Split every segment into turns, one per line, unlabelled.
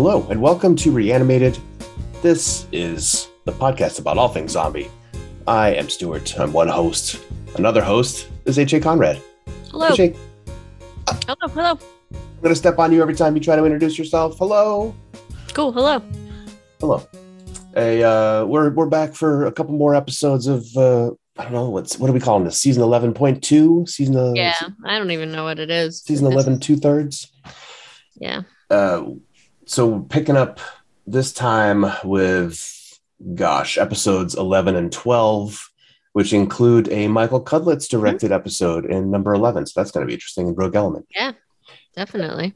Hello, and welcome to Reanimated. This is the podcast about all things zombie. I am Stuart. I'm one host. Another host is HA Conrad.
Hello.
HA,
Hello. Hello.
I'm going to step on you every time you try to introduce yourself. Hello.
Cool. Hello.
Hello. Hey, uh, we're we're back for a couple more episodes of uh, I don't know what's what do we call this? Season eleven point two. Season uh,
Yeah. I don't even know what it is.
Season
This-
eleven two thirds.
Yeah.
uh, so picking up this time with gosh episodes 11 and 12 which include a michael cudlitz directed episode in number 11 so that's going to be interesting in rogue element Yeah,
Definitely.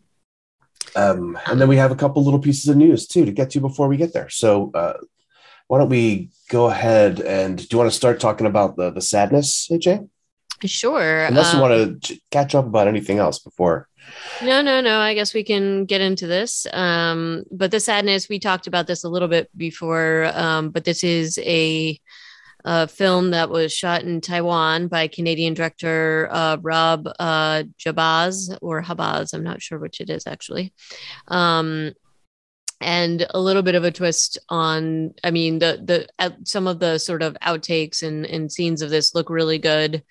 um, and then we have a couple little pieces of news too to get to before we get there so uh, why don't we go ahead and do you want to start talking about the, the sadness aj
Sure.
unless you
um,
want to catch up about anything else before
No, no, no. I guess we can get into this. Um, but the sadness, we talked about this a little bit before, um, but this is a, a film that was shot in Taiwan by Canadian director uh, Rob uh, Jabbaz or Habaz. I'm not sure which it is actually. Um, and a little bit of a twist on i mean the the uh, some of the sort of outtakes and, and scenes of this look really good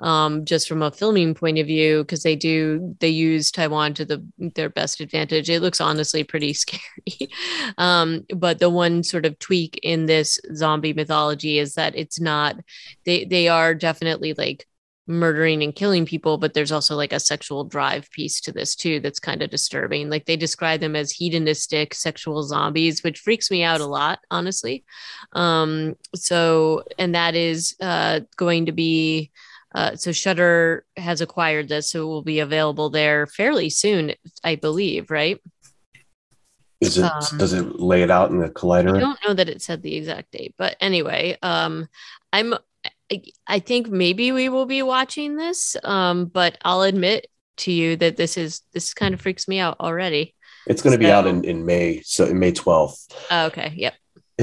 um, just from a filming point of view because they do they use taiwan to the their best advantage. It looks honestly pretty scary. Um, but the one sort of tweak in this zombie mythology is that it's not they they are definitely like murdering and killing people but there's also like a sexual drive piece to this too that's kind of disturbing. Like they describe them as hedonistic sexual zombies which freaks me out a lot honestly. Um so and that is uh going to be uh, so Shudder has acquired this, so it will be available there fairly soon, I believe. Right?
is it
Um,
does it lay it out in the collider
I don't know that it said the exact date, but anyway, um, I'm. I, I think maybe we will be watching this, um, but I'll admit to you that this is this kind of freaks me out already.
It's going to be out in, in May, so in May 12th.
Oh, okay, yep,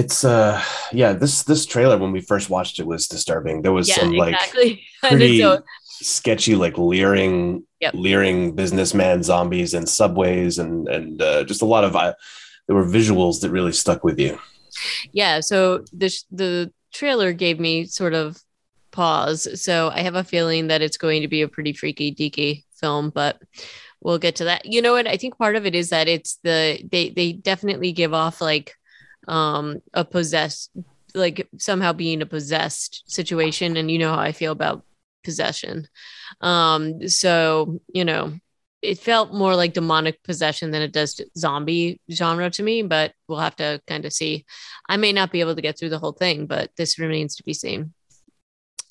It's uh yeah, this this trailer when we first watched it was disturbing. There was
yeah,
some like
exactly.
Pretty
so-
sketchy like leering
Yep.
leering businessman zombies and subways and and uh, just a lot of uh, there were visuals that really stuck with you.
yeah so the the trailer gave me sort of pause so i have a feeling that it's going to be a pretty freaky deaky film but we'll get to that you know what i think part of it is that it's the they they definitely give off like um a possessed like somehow being a possessed situation. And you know how i feel about possession. Um so you know it felt more like demonic possession than it does zombie genre to me but we'll have to kind of see. I may not be able to get through the whole thing, but this remains to be seen.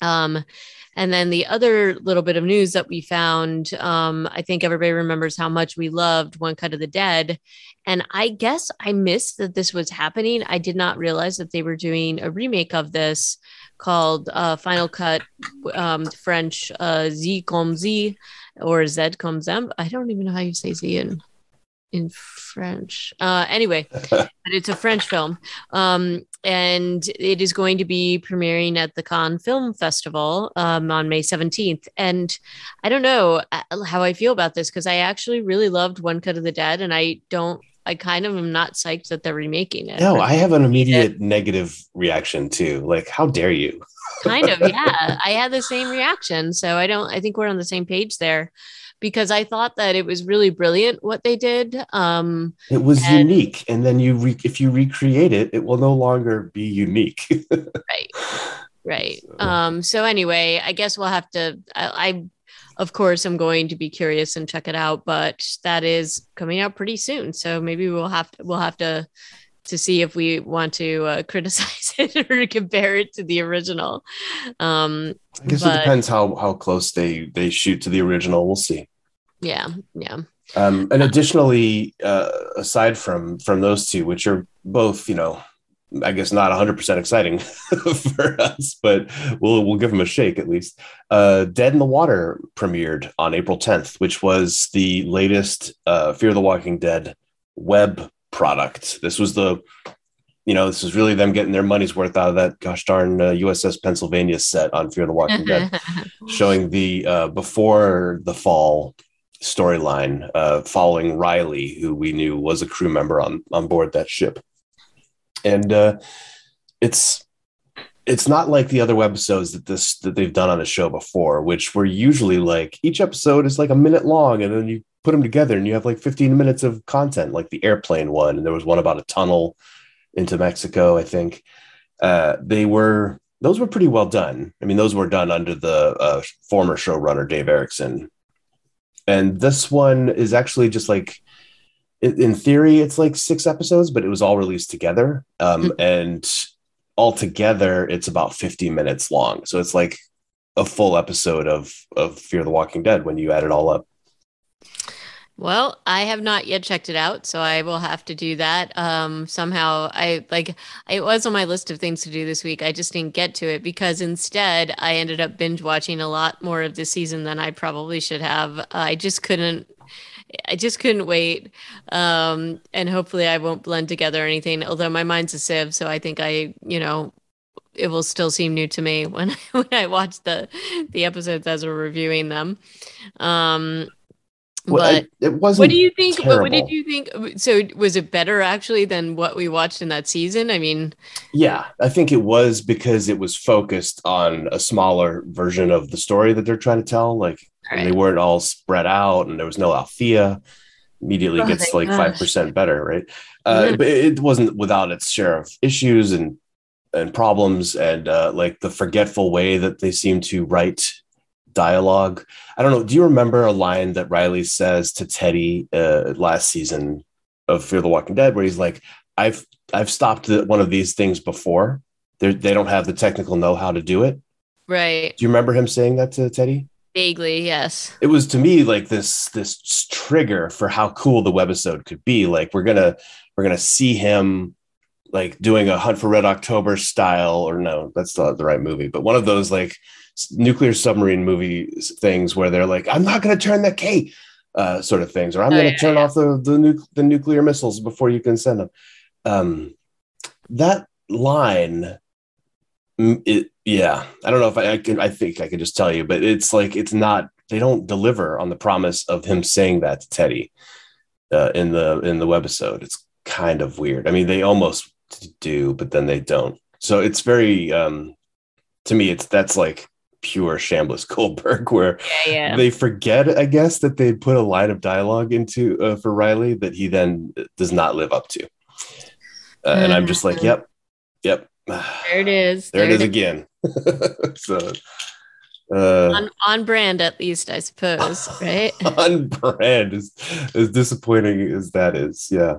Um, and then the other little bit of news that we found, um, I think everybody remembers how much we loved One Cut of the Dead. And I guess I missed that this was happening. I did not realize that they were doing a remake of this called uh, Final Cut um, French uh, Z comme Z or Z comme Zem. I don't even know how you say Z in in French. Uh, anyway, but it's a French film. Um, and it is going to be premiering at the Cannes Film Festival um, on May 17th. And I don't know uh, how I feel about this because I actually really loved One Cut of the Dead, and I don't. I kind of am not psyched that they're remaking it.
No, I have an immediate negative reaction too. Like, how dare you?
kind of yeah i had the same reaction so i don't i think we're on the same page there because i thought that it was really brilliant what they did um
It was
And-
unique, and then you re- if you recreate it, it will no longer be unique.
right right
So-
um so anyway i guess we'll have to I, I of course i'm going to be curious and check it out but that is coming out pretty soon so maybe we'll have to we'll have to to see if we want to uh, criticize it or compare it to the original um
I guess
but-
it depends how how close they they shoot to the original. We'll see.
yeah yeah
Um, and additionally, uh, aside from from those two, which are both, you know, I guess not 100 percent exciting for us, but we'll we'll give them a shake at least. Uh, Dead in the Water premiered on April 10th, which was the latest uh, Fear the Walking Dead web product. This was the you know, this is really them getting their money's worth out of that gosh darn uh, USS Pennsylvania set on Fear the Walking Dead, showing the uh, before the fall storyline uh, following Riley, who we knew was a crew member on on board that ship, and uh, it's it's not like the other webisodes that this that they've done on the show before, which were usually like each episode is like a minute long, and then you put them together and you have like 15 minutes of content, like the airplane one, and there was one about a tunnel into Mexico, I think. Uh, they were those were pretty well done. I mean, those were done under the uh, former showrunner Dave Erickson, and this one is actually just like in theory it's like six episodes but it was all released together um, mm-hmm. and altogether it's about 50 minutes long so it's like a full episode of of fear the walking dead when you add it all up
well, I have not yet checked it out, so I will have to do that. Um, somehow, I like it was on my list of things to do this week. I just didn't get to it because instead, I ended up binge watching a lot more of the season than I probably should have. I just couldn't. I just couldn't wait, um, and hopefully, I won't blend together anything. Although my mind's a sieve, so I think I, you know, it will still seem new to me when when I watch the the episodes as we're reviewing them. Um, well, but
it, wasn't.
What do you think? What, what, did you think? So, was it better actually than what we watched in that season? I mean,
yeah, I think it was because it was focused on a smaller version of the story that they're trying to tell. Like right. they weren't all spread out, and there was no Althea. Immediately oh, gets like five percent better, right? Uh, But it wasn't without its share of issues and and problems, and uh, like the forgetful way that they seem to write dialogue. I don't know. Do you remember a line that Riley says to Teddy uh, last season of Fear the Walking Dead, where he's like, "I've I've stopped one of these things before. They're, they do not have the technical know how to do it."
Right.
Do you remember him saying that to Teddy?
Vaguely, yes.
It was to me like this this trigger for how cool the webisode could be. Like we're gonna we're gonna see him like doing a Hunt for Red October style, or no, that's not the right movie, but one of those like nuclear submarine movie things where they're like, I'm not going to turn the K uh, sort of things, or I'm oh, going to yeah, turn yeah. off the the, nu- the nuclear missiles before you can send them. Um, that line, it, yeah, I don't know if I, I can. I think I could just tell you, but it's like it's not. They don't deliver on the promise of him saying that to Teddy uh, in the in the webisode. It's kind of weird. I mean, they almost do, but then they don't. So it's very um, to me, it's that's like pure Chambliss Goldberg, where yeah, yeah. they forget, I guess, that they put a line of dialogue into uh, for Riley that he then does not live up to. Uh, and I'm just like, yep, yep.
There it is.
There, there it is, again. so
uh, on, on brand at least i suppose right
on brand is as disappointing as that is yeah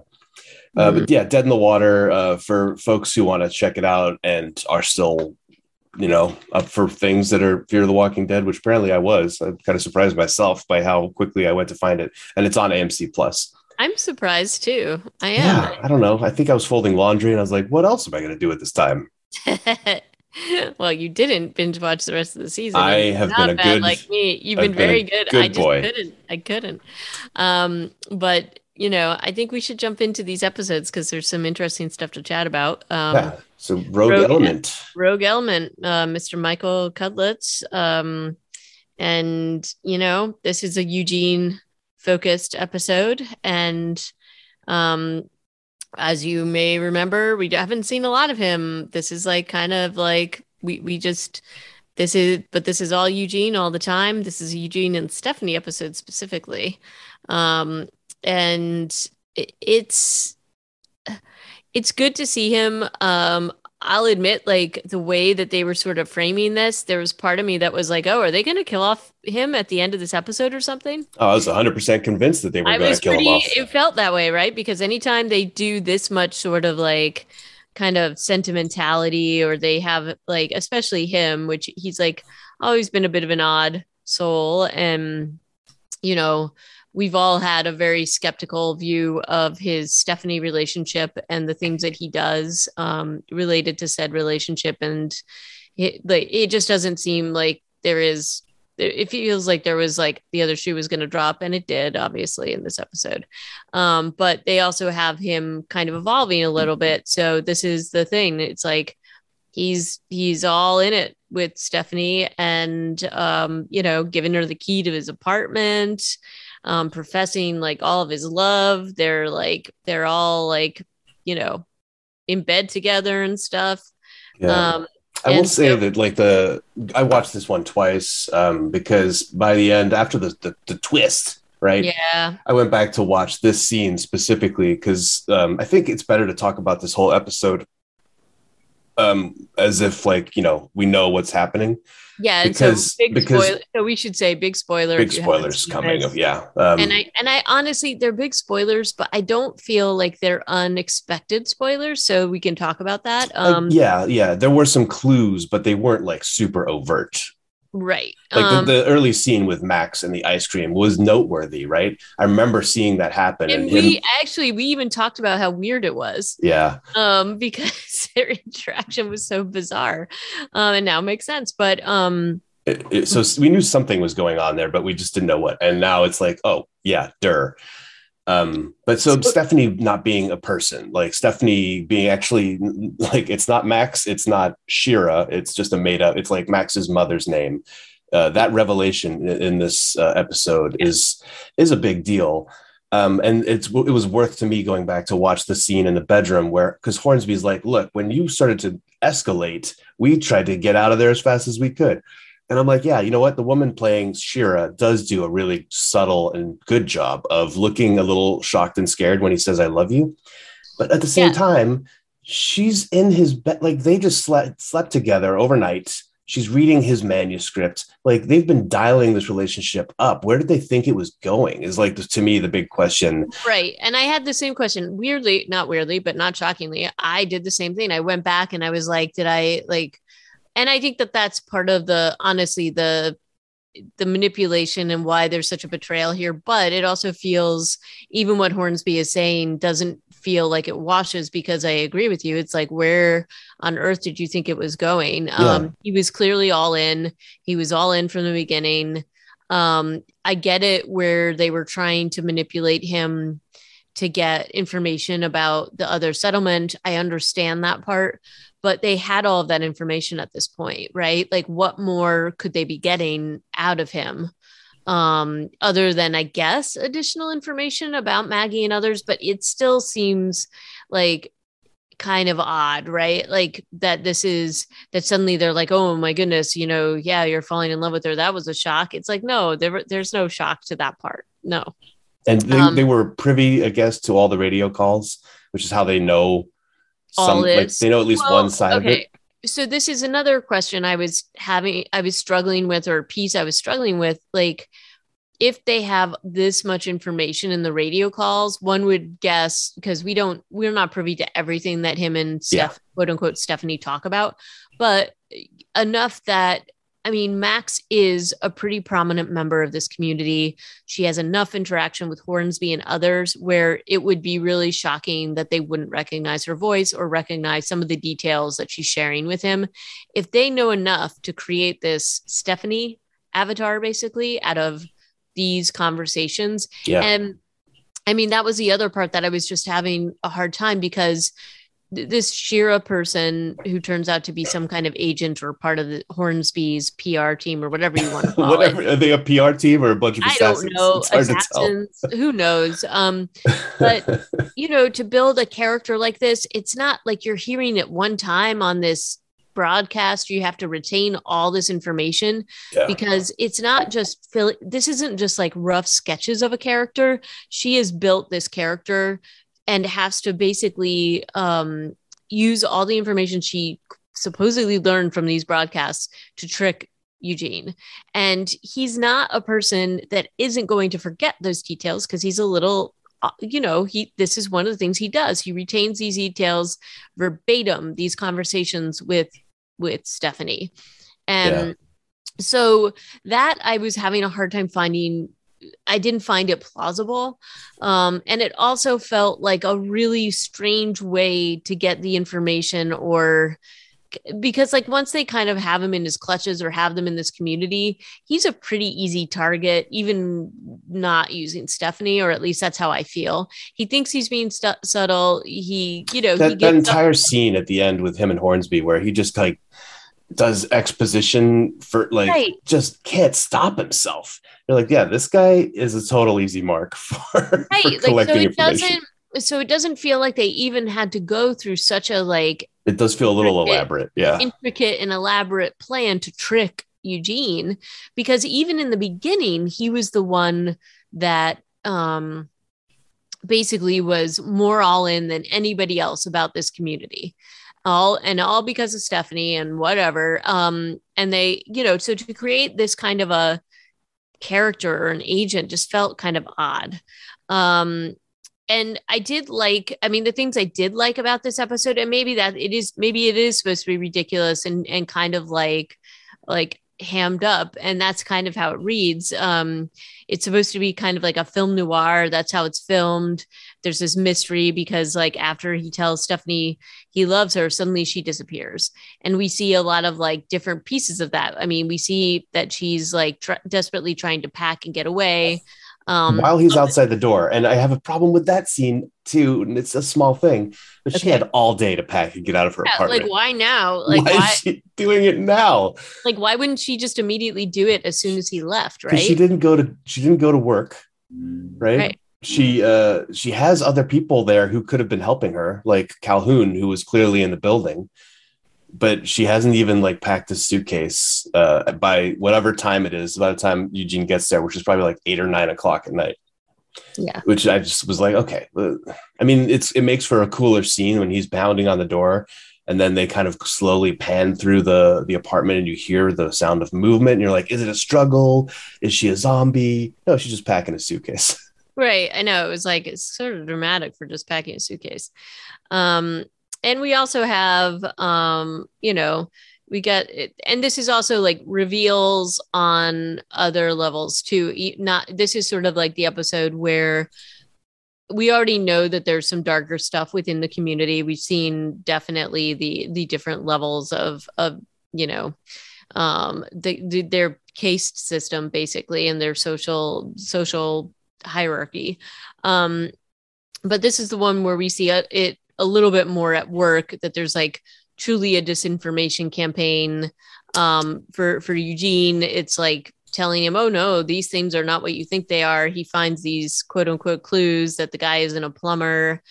uh, mm-hmm. but yeah dead in the water uh, for folks who want to check it out and are still you know, up for things that are Fear of the Walking Dead, which apparently I was. I'm kind of surprised myself by how quickly I went to find it, and it's on AMC Plus.
I'm surprised too. I am.
Yeah, I don't know. I think I was folding laundry, and I was like, "What else am I going to do at this time?"
well, you didn't binge watch the rest of the season.
I have been a bad good,
like me. You've been very been good. good. I just boy. couldn't. I couldn't. Um, but you know, I think we should jump into these episodes because there's some interesting stuff to chat about. Um, yeah.
So Rogue, Rogue Element,
Rogue Element, uh, Mr. Michael Cudlitz, um, and you know, this is a Eugene focused episode, and um, as you may remember, we haven't seen a lot of him. This is like kind of like we we just this is but this is all Eugene all the time. This is Eugene and Stephanie episode specifically. Um, and it, it's it's good to see him. Um, I'll admit, like the way that they were sort of framing this, there was part of me that was like, "Oh, are they going to kill off him at the end of this episode or something?"
Oh, I was 100 percent convinced that they were going to kill pretty, him off.
It felt that way, right? Because anytime they do this much sort of like kind of sentimentality, or they have like, especially him, which he's like always been a bit of an odd soul, and you know we've all had a very skeptical view of his Stephanie relationship and the things that he does um, related to said relationship. And it, like, it just doesn't seem like there is, it feels like there was like the other shoe was going to drop and it did obviously in this episode. Um, but they also have him kind of evolving a little bit. So this is the thing. It's like, he's, he's all in it with Stephanie and, um, you know, giving her the key to his apartment um, professing like all of his love. They're like they're all like you know in bed together and stuff.
Yeah.
Um,
I will say that like the I watched this one twice um, because by the end after the the, the twist, right?
yeah,
I went back to watch this scene specifically because um, I think it's better to talk about this whole episode um, as if like you know we know what's happening.
Yeah.
Because-
so big
because-
spoiler. So we should say big spoiler.
Big
if you haven't
spoilers coming of yeah. Um,
and I and I honestly they're big spoilers, but I don't feel like they're unexpected spoilers. So we can talk about that.
uh,
Um,
yeah, yeah. There were some clues, but they weren't like super overt.
Right.
Like
um,
the, the early scene with Max and the ice cream was noteworthy, right? I remember seeing that happen,
and
and,
we
him.
actually we even talked about how weird it was.
Yeah,
um because their interaction was so bizarre um and now it makes sense but um
It- it- so we knew something was going on there, but we just didn't know what. And now it's like, oh yeah, der. Um, but so,
So-
Stephanie not being a person, like Stephanie being actually like it's not Max, it's not Shira, it's just a made up. It's like Max's mother's name. Uh, that revelation in, in this uh, episode is is a big deal. Um, and it's it was worth to me going back to watch the scene in the bedroom where because Hornsby's like, look, when you started to escalate, we tried to get out of there as fast as we could. And I'm like, yeah, you know what? The woman playing Shira does do a really subtle and good job of looking a little shocked and scared when he says, I love you. But at the same
Yeah.
time, she's in his bed. Like they just slept, slept together overnight. She's reading his manuscript. Like they've been dialing this relationship up. Where did they think it was going? Is like, to me, the big question.
right and i had the same question weirdly not weirdly but not shockingly i did the same thing i went back and i was like did i like and i think that that's part of the honestly the the manipulation and why there's such a betrayal here. But it also feels even what hornsby is saying doesn't feel like it washes because i agree with you. It's like where on earth did you think it was going? Um he was clearly all in. He was all in from the beginning. Um i get it where they were trying to manipulate him to get information about the other settlement. I understand that part but they had all of that information at this point right? Like what more could they be getting out of him? Um other than i guess additional information about maggie and others but it still seems like kind of odd right? Like that this is that suddenly they're like oh my goodness you know yeah you're falling in love with her. That was a shock. It's like no there, there's no shock to that part no.
And they,
Um,
they were privy, I guess, to all the radio calls, which is how they know some,
All
like they know at least
Well,
one side of it.
So this is another question I was having, I was struggling with, or a piece I was struggling with. Like, if they have this much information in the radio calls, one would guess because we don't, we're not privy to everything that him and
Yeah.
Steph, quote unquote, Stephanie talk about, but enough that. I mean, Max is a pretty prominent member of this community. She has enough interaction with Hornsby and others where it would be really shocking that they wouldn't recognize her voice or recognize some of the details that she's sharing with him. If they know enough to create this Stephanie avatar, basically, out of these conversations,
Yeah.
and I mean, that was the other part that I was just having a hard time because this Shira person who turns out to be some kind of agent or part of the Hornsby's PR team or whatever you want to call
Whatever.
it.
Are they a PR team or a bunch of
I
assassins?
don't know.
It's hard to tell.
Assassins, who knows? Um, but you know, to build a character like this, it's not like you're hearing it one time on this broadcast. You have to retain all this information
Yeah.
because it's not just fill this isn't just like rough sketches of a character. She has built this character and has to basically um, use all the information she supposedly learned from these broadcasts to trick Eugene. And he's not a person that isn't going to forget those details because he's a little uh, you know he this is one of the things he does. He retains these details verbatim these conversations with with stephanie. And so that i was having a hard time finding i didn't find it plausible. Um, and it also felt like a really strange way to get the information or because like once they kind of have him in his clutches or have them in this community he's a pretty easy target even not using stephanie or at least that's how i feel. He thinks he's being stu- subtle. He you know he
that, that entire scene at the end with him and Hornsby, where he just like does exposition for like
Right.
just can't stop himself. You're like, yeah, this guy is a total easy mark for,
right
for
like so
collecting
it doesn't so it doesn't feel like they even had to go through such a like
It does feel a little
Intricate.
elaborate. Yeah.
intricate and elaborate plan to trick Eugene because even in the beginning he was the one that um basically was more all in than anybody else about this community all and all because of Stephanie and whatever um and they you know so to create this kind of a character or an agent just felt kind of odd um and I did like, I mean, the things I did like about this episode, and maybe that it is, maybe it is supposed to be ridiculous and and kind of like, like hammed up, and that's kind of how it reads. Um, it's supposed to be kind of like a film noir. That's how it's filmed. There's this mystery because, like, after he tells Stephanie he loves her, suddenly she disappears, and we see a lot of like different pieces of that. I mean, we see that she's like tr- desperately trying to pack and get away. Um,
While he's outside the door. And I have a problem with that scene too. And it's a small thing, but she had all day to pack and get out of her
yeah,
apartment.
like why now? Like
why,
why?
is she doing it now?
like why wouldn't she just immediately do it as soon as he left right
she didn't go to she didn't go to work, right?
Right.
She uh she has other people there who could have been helping her, like Calhoun, who was clearly in the building, but she hasn't even like packed a suitcase uh by whatever time it is. By the time Eugene gets there, which is probably like eight or nine o'clock at night.
Yeah.
Which I just was like, okay. uh, I mean, it's it makes for a cooler scene when he's pounding on the door and then they kind of slowly pan through the the apartment and you hear the sound of movement and you're like is it a struggle is she a zombie no she's just packing a suitcase
right i know it was like it's sort of dramatic for just packing a suitcase. Um and we also have um you know we get it and this is also like reveals on other levels too not this is sort of like the episode where we already know that there's some darker stuff within the community. We've seen definitely the the different levels of of you know um the, the their caste system basically and their social social hierarchy. Um but this is the one where we see it, it a little bit more at work that there's like truly a disinformation campaign um for for Eugene. It's like telling him oh no these things are not what you think they are. He finds these quote unquote clues that the guy isn't a plumber.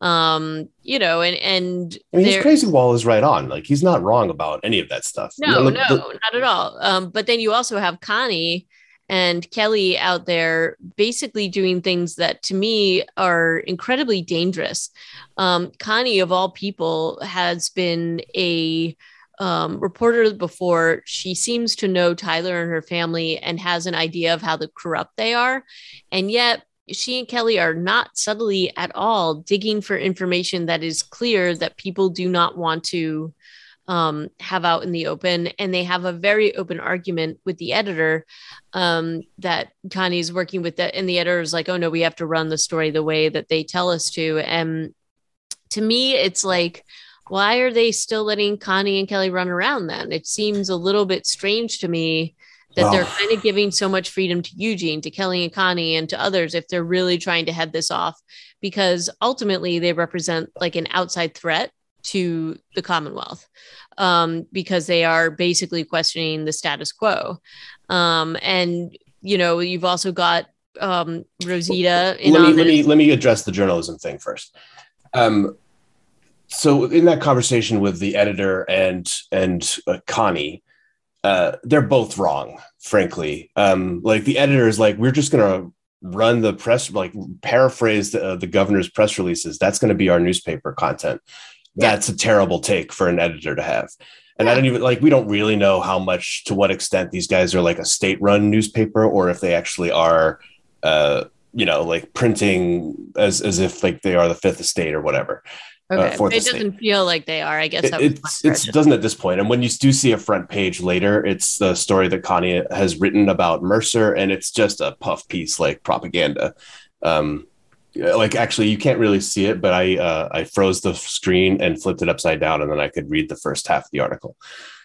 Um you know and and
i mean his crazy wall is right on. Like he's not wrong about any of that stuff.
No,
The-
no,
the-
not at all. Um, but then you also have Connie and Kelly out there basically doing things that to me are incredibly dangerous. Um, Connie, of all people, has been a um, reporter before. She seems to know Tyler and her family and has an idea of how the corrupt they are. And yet, she and Kelly are not subtly at all digging for information that is clear that people do not want to um, have out in the open. And they have a very open argument with the editor um, that Connie's working with that. And the editor is like, oh no, we have to run the story the way that they tell us to. And to me, it's like, why are they still letting Connie and Kelly run around then? It seems a little bit strange to me that they're
Oh.
kind of giving so much freedom to Eugene, to Kelly and Connie, and to others if they're really trying to head this off, because ultimately they represent like an outside threat to the Commonwealth, um, because they are basically questioning the status quo. Um, and you know, you've also got um, Rosita in
let me let me let me address the journalism thing first. Um, so in that conversation with the editor and and uh, Connie, uh, they're both wrong. Frankly, um, like the editor is like, we're just gonna run the press, like paraphrase the, uh, the governor's press releases. That's going to be our newspaper content. That's a terrible take for an editor to have. And I don't even like we don't really know how much to what extent these guys are like a state run newspaper or if they actually are uh you know like printing as as if like they are the fifth estate or whatever.
Okay,
uh,
it doesn't feel like they are. I guess
It, it's
impression.
doesn't at this point. And when you do see a front page later, it's the story that Connie has written about Mercer, and it's just a puff piece like propaganda. Um, like actually, you can't really see it, but I uh, I froze the screen and flipped it upside down, and then I could read the first half of the article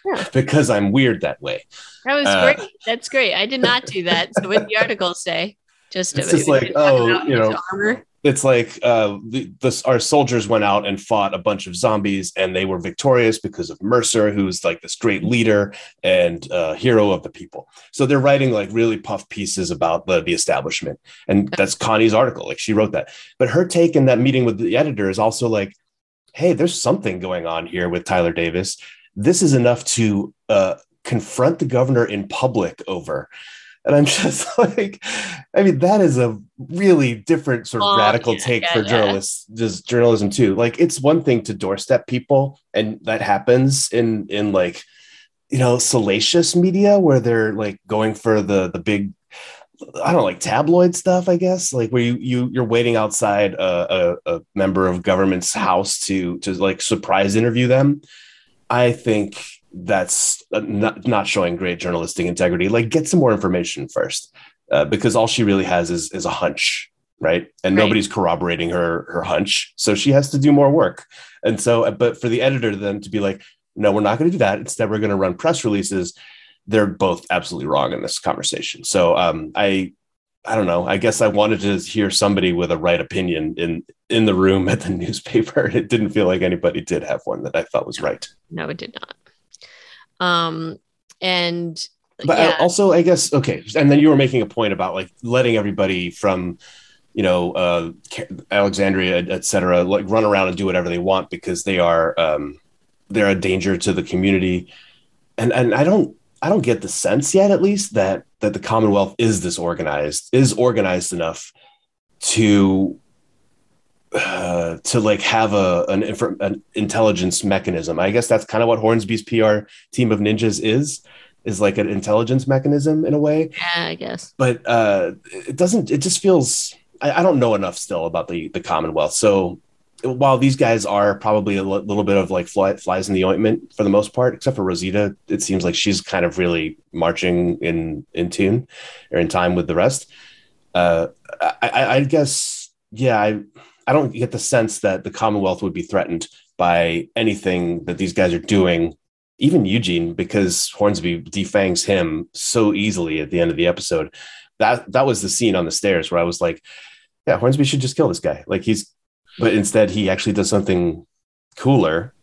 Yeah.
because I'm weird that way.
That was
Uh,
great. That's great. I did not do that. So what the article say? Just
It's just like, oh, you know,
armor.
It's like uh, the, this, our soldiers went out and fought a bunch of zombies, and they were victorious because of Mercer, who's like this great leader and uh, hero of the people. So they're writing like really puff pieces about the, the establishment, and that's Connie's article. Like she wrote that, but her take in that meeting with the editor is also like, "Hey, there's something going on here with Tyler Davis. This is enough to uh, confront the governor in public over." And I'm just like, I mean, that is a really different sort of oh, radical yeah, take yeah, for journalists, just journalism too. Like it's one thing to doorstep people, and that happens in in like, you know, salacious media where they're like going for the the big I don't know, like tabloid stuff, I guess, like where you you you're waiting outside a, a, a, member of government's house to to like surprise interview them. I think that's not, not showing great journalistic integrity. Like, get some more information first, uh, because all she really has is is a hunch, right? And right. nobody's corroborating her her hunch, so she has to do more work. And so, uh, but for the editor then to be like, no, we're not going to do that. Instead, we're going to run press releases. They're both absolutely wrong in this conversation. So, um, I I don't know. I guess I wanted to hear somebody with a right opinion in in the room at the newspaper. It didn't feel like anybody did have one that I thought was right.
No, it did not. Um, and
but yeah. also, I guess okay. And then you were making a point about like letting everybody from you know uh, Alexandria, etc., like run around and do whatever they want because they are um, they're a danger to the community. And and I don't I don't get the sense yet, at least that that the Commonwealth is this organized, is organized enough to uh, to like have a an, inf- an intelligence mechanism. I guess that's kind of what Hornsby's PR team of ninjas is is like an intelligence mechanism in a way.
Yeah, I guess.
But uh, it doesn't. It just feels. I, I, don't know enough still about the the Commonwealth. So while these guys are probably a l- little bit of like fly, flies in the ointment for the most part, except for Rosita, it seems like she's kind of really marching in in tune or in time with the rest. Uh, I, I guess yeah. I I don't get the sense that the Commonwealth would be threatened by anything that these guys are doing, even Eugene, because Hornsby defangs him so easily at the end of the episode. That that was the scene on the stairs where I was like, yeah, Hornsby should just kill this guy. Like he's, but instead he actually does something cooler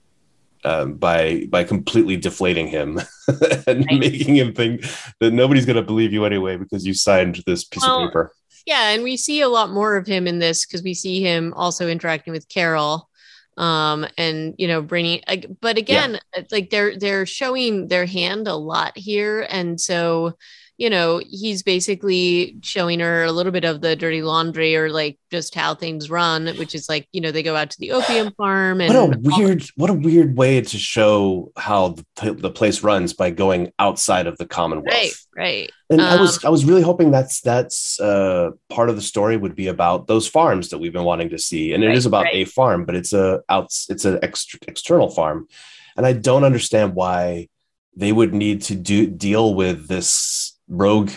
um, by by completely deflating him and right. making him think that nobody's going to believe you anyway because you signed this piece well, of paper.
Yeah, and we see a lot more of him in this because we see him also interacting with Carol um and you know bringing but again yeah. like they're they're showing their hand a lot here and so you know, he's basically showing her a little bit of the dirty laundry or like just how things run, which is like, you know, they go out to the opium farm and
what a weird, what a weird way to show how the, the place runs by going outside of the Commonwealth.
Right, right.
And um, I was, I was really hoping that's that's uh, part of the story would be about those farms that we've been wanting to see, and it right, is about right. a farm, but it's a outs, it's an ex- external farm, and I don't understand why they would need to do deal with this rogue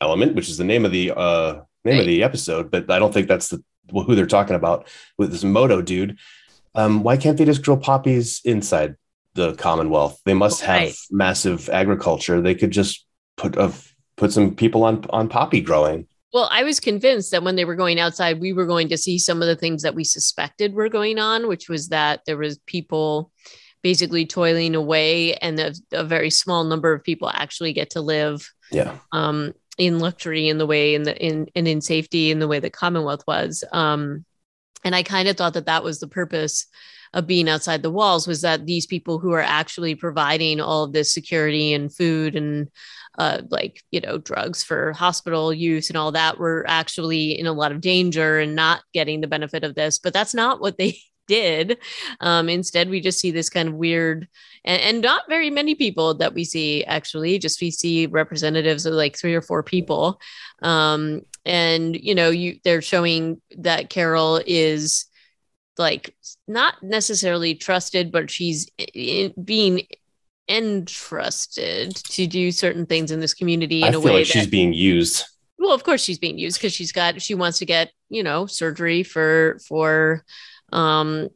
element, which is the name of the uh, name right. of the episode, but I don't think that's the who they're talking about with this Moto dude. Um, why can't they just grow poppies inside the Commonwealth? They must have right. massive agriculture. They could just put a, put some people on on poppy growing.
Well, I was convinced that when they were going outside, we were going to see some of the things that we suspected were going on, which was that there was people basically toiling away and a, a very small number of people actually get to live
yeah.
Um in luxury in the way in the in and in safety in the way the commonwealth was. Um and i kind of thought that that was the purpose of being outside the walls was that these people who are actually providing all of this security and food and uh, like you know drugs for hospital use and all that were actually in a lot of danger and not getting the benefit of this. But that's not what they did. Um, instead, we just see this kind of weird, and, and, not very many people that we see actually. Just we see representatives of like three or four people, um, and you know, you they're showing that Carol is like not necessarily trusted, but she's in, being entrusted to do certain things in this community in I a way like
that, she's being used.
Well, of course she's being used because she's got she wants to get you know surgery for for um,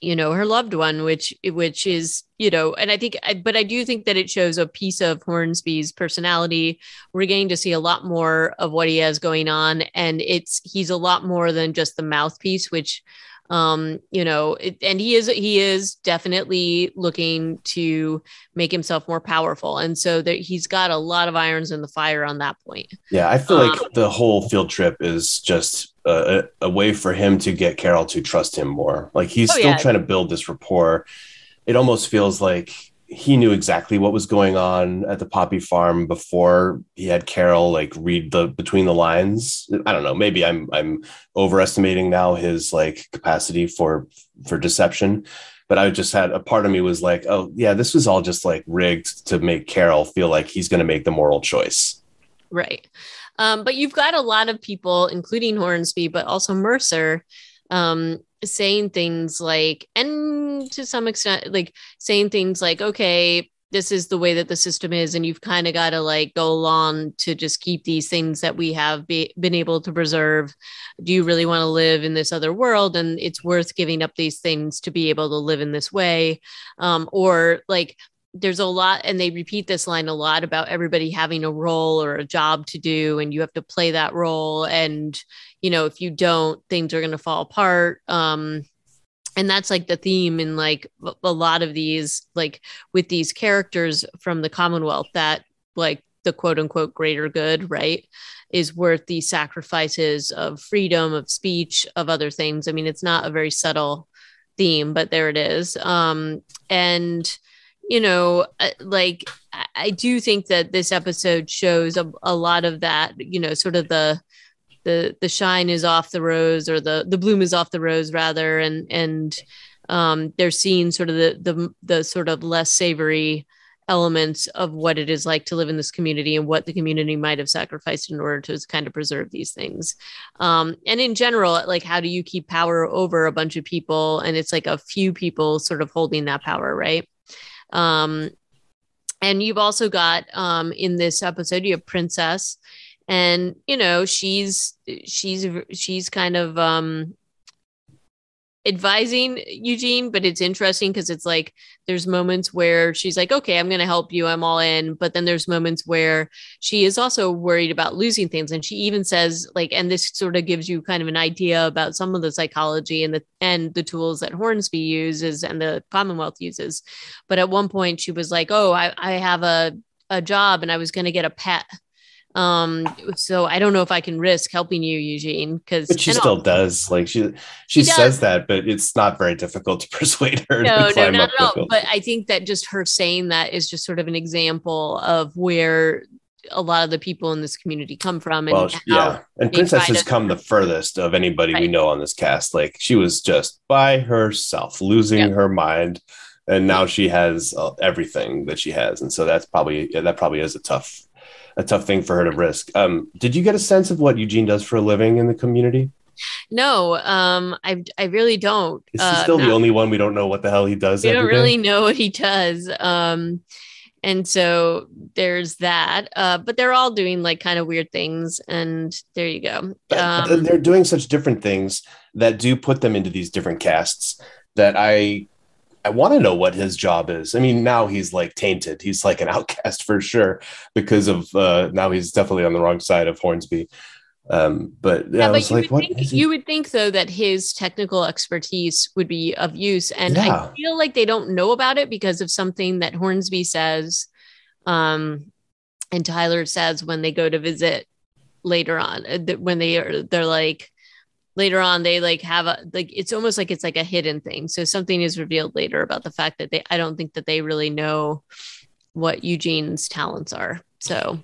you know her loved one which which is you know and i think but i do think that it shows a piece of hornsby's personality. We're getting to see a lot more of what he has going on and it's he's a lot more than just the mouthpiece which um you know it, and he is he is definitely looking to make himself more powerful. And so that he's got a lot of irons in the fire on that point.
Yeah i feel um, like the whole field trip is just a, a, way for him to get carol to trust him more. Like he's oh, still yeah. trying to build this rapport. It almost feels like he knew exactly what was going on at the poppy farm before he had Carol like read the between the lines. I don't know. Maybe I'm I'm overestimating now his like capacity for for deception. But I just had a part of me was like, oh yeah, this was all just like rigged to make Carol feel like he's going to make the moral choice.
Right. Um, but you've got a lot of people, including Hornsby, but also Mercer, um, saying things like, and to some extent, like saying things like, okay, this is the way that the system is, and you've kind of got to like go along to just keep these things that we have be, been able to preserve. Do you really want to live in this other world? And it's worth giving up these things to be able to live in this way. Um, or like, there's a lot and they repeat this line a lot about everybody having a role or a job to do and you have to play that role and you know if you don't things are going to fall apart um and that's like the theme in like a lot of these like with these characters from the commonwealth that like the quote unquote greater good right is worth the sacrifices of freedom of speech of other things. I mean it's not a very subtle theme but there it is um and you know, uh, like I do think that this episode shows a, a lot of that, you know, sort of the the the shine is off the rose or the the bloom is off the rose rather and and um they're seeing sort of the the the sort of less savory elements of what it is like to live in this community and what the community might have sacrificed in order to kind of preserve these things. Um, and in general, like how do you keep power over a bunch of people? And it's like a few people sort of holding that power, right? Um, and you've also got um, in this episode, you have Princess, and you know she's she's she's kind of um, advising Eugene, but it's interesting because it's like there's moments where she's like, okay, I'm going to help you. I'm all in. But then there's moments where she is also worried about losing things. And she even says, like, and this sort of gives you kind of an idea about some of the psychology and the and the tools that Hornsby uses and the Commonwealth uses. But at one point she was like, oh, I, I have a, a job and I was going to get a pet um, so I don't know if I can risk helping you, Eugene, because
she still does. Like she she, she says that, but it's not very difficult to persuade her.
No, no, not at all. But I think that just her saying that is just sort of an example of where a lot of the people in this community come from. And
well, yeah, and Princess has to- come the furthest of anybody right. we know on this cast. Like she was just by herself, losing yep. her mind, and now she has uh, everything that she has, and so that's probably that probably is a tough a tough thing for her to risk. Um, did you get a sense of what Eugene does for a living in the community?
No, um, I I really don't.
Is he uh, still the only one we don't know what the hell he does?
We don't really know what he does. Um, and so there's that. Uh, but they're all doing like kind of weird things, and there you go.
Um, they're doing such different things that do put them into these different castes that I I want to know what his job is. I mean, now he's like tainted. He's like an outcast for sure because of uh, now he's definitely on the wrong side of Hornsby. Um, but yeah, I was like,
what? Think, you would think though that his technical expertise would be of use, and yeah. I feel like they don't know about it because of something that Hornsby says, um, and Tyler says when they go to visit later on. that when they are, they're like, later on they like have a like it's almost like it's like a hidden thing. So something is revealed later about the fact that they i don't think that they really know what eugene's talents are. So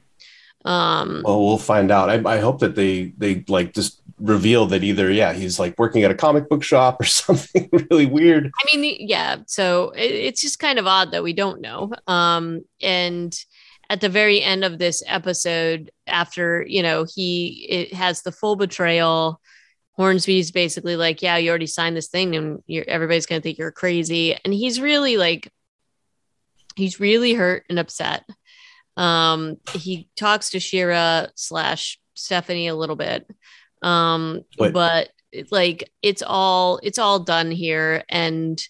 um
well we'll find out. I, I hope that they they like just reveal that either yeah he's like working at a comic book shop or something really weird.
I mean yeah so it, it's just kind of odd that we don't know. Um and at the very end of this episode after you know he it has the full betrayal Hornsby's basically like, yeah, you already signed this thing and everybody's going to think you're crazy. And he's really like, he's really hurt and upset. Um, he talks to Shira slash Stephanie a little bit. Um,
Wait,
but like it's all it's all done here and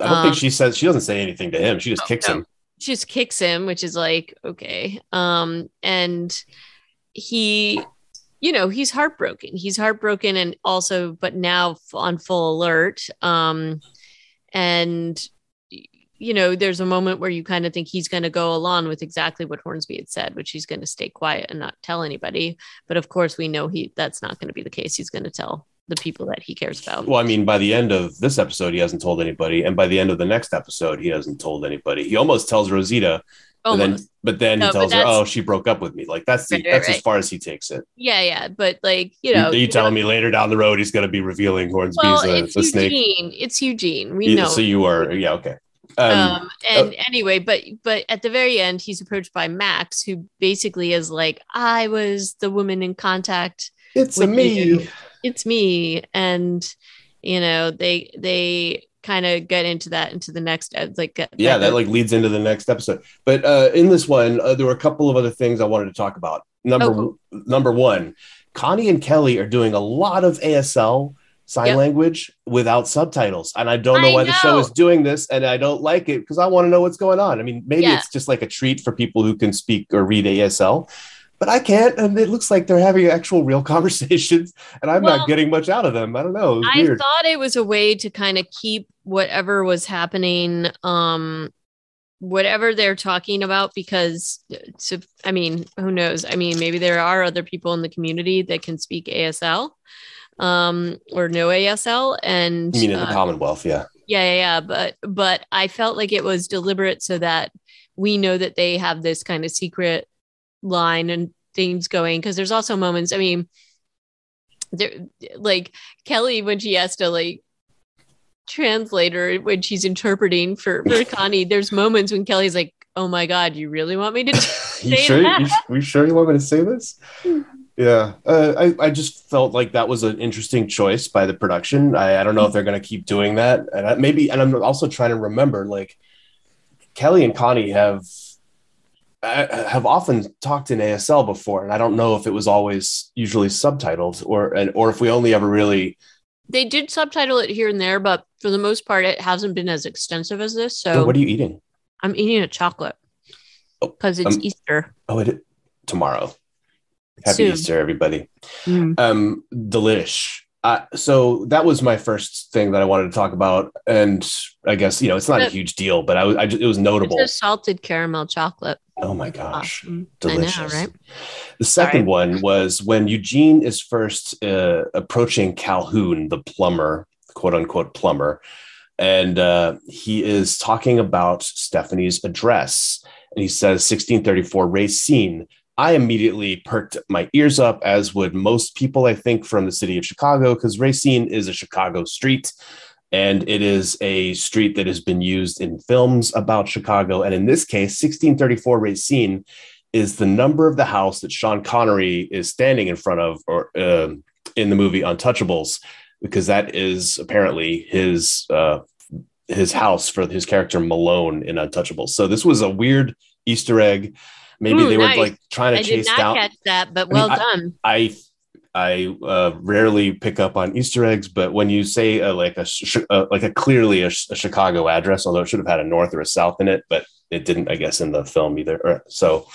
I don't
Um,
think she says she doesn't say anything to him. She just
Oh,
kicks
no.
him.
she just kicks him which is like okay um and he you know he's heartbroken. He's heartbroken and also but now on full alert um and you know there's a moment where you kind of think he's going to go along with exactly what hornsby had said which he's going to stay quiet and not tell anybody. But of course we know he that's not going to be the case. He's going to tell the people that he cares about.
Well, I mean, by the end of this episode, he hasn't told anybody, and by the end of the next episode, he hasn't told anybody. He almost tells Rosita, but then, but then
No,
he tells her, "Oh, she broke up with me." Like that's the
Right, right,
that's as far as he takes it.
yeah yeah but like you know
Are you
you
telling me later down the road he's going to be revealing Hornsby's
well
a,
it's
a snake?
eugene it's eugene we know
So you are, yeah, okay. Um,
um, and anyway but but at the very end he's approached by max who basically is like i was the woman in contact
it's a
with
me.
you. it's me and you know they they kind of get into that into the next uh, like uh,
yeah that like leads into the next episode but uh in this one uh, there were a couple of other things i wanted to talk about number
Oh, cool.
number one connie and kelly are doing a lot of asl sign
Yep.
language without subtitles and i don't know
I
why the show is doing this and i don't like it because i want to know what's going on i mean maybe
Yeah.
it's just like a treat for people who can speak or read asl but I can't, and it looks like they're having actual real conversations, and I'm
Well,
not getting much out of them. I don't know.
I
weird.
thought it was a way to kind of keep whatever was happening, um, whatever they're talking about, because to, I mean, who knows? I mean, maybe there are other people in the community that can speak ASL, um, or no ASL, and
I mean, in the
uh,
Commonwealth, yeah.
yeah, yeah, yeah. But but I felt like it was deliberate so that we know that they have this kind of secret line and things going because there's also moments. I mean, there like Kelly when she has to like translate her when she's interpreting for for Connie. There's moments when Kelly's like, "Oh my god, you really want me to?"
you
say
sure?
that.
You, you sure you want me to say this? Yeah, uh, I I just felt like that was an interesting choice by the production. I, I don't know if they're going to keep doing that, and I, maybe. And I'm also trying to remember, like Kelly and Connie have uh, have often talked in ASL before, and I don't know if it was always usually subtitled or and or if we only ever really.
They did subtitle it here and there, but for the most part, it hasn't been as extensive as this. So
Oh, what are you eating?
I'm eating a chocolate
Oh,
because it's
um,
Easter.
Oh, it tomorrow. Happy
Soon.
Easter, everybody.
Mm.
um delish uh, so that was my first thing that i wanted to talk about and i guess you know it's not a huge deal but i was I just, it was notable
It's a salted caramel chocolate.
oh my gosh
Awesome.
delicious
I know, right?
the second
Sorry.
one was when eugene is first uh, approaching calhoun the plumber quote unquote plumber and uh, he is talking about stephanie's address and he says 1634 racine I immediately perked my ears up, as would most people, I think, from the city of Chicago, because Racine is a Chicago street. And it is a street that has been used in films about Chicago. And in this case, 1634 Racine is the number of the house that Sean Connery is standing in front of or um in the movie Untouchables, because that is apparently his uh, his house for his character Malone in Untouchables. So this was a weird Easter egg. Maybe
Ooh,
they
nice.
were like trying to
I did
chase
not
down.
catch that, but
I mean,
well
I-
done.
I I uh, rarely pick up on Easter eggs, but when you say uh, like a sh- uh, like a clearly a, a Chicago address, although it should have had a north or a south in it, but it didn't, I guess, in the film either. Or- So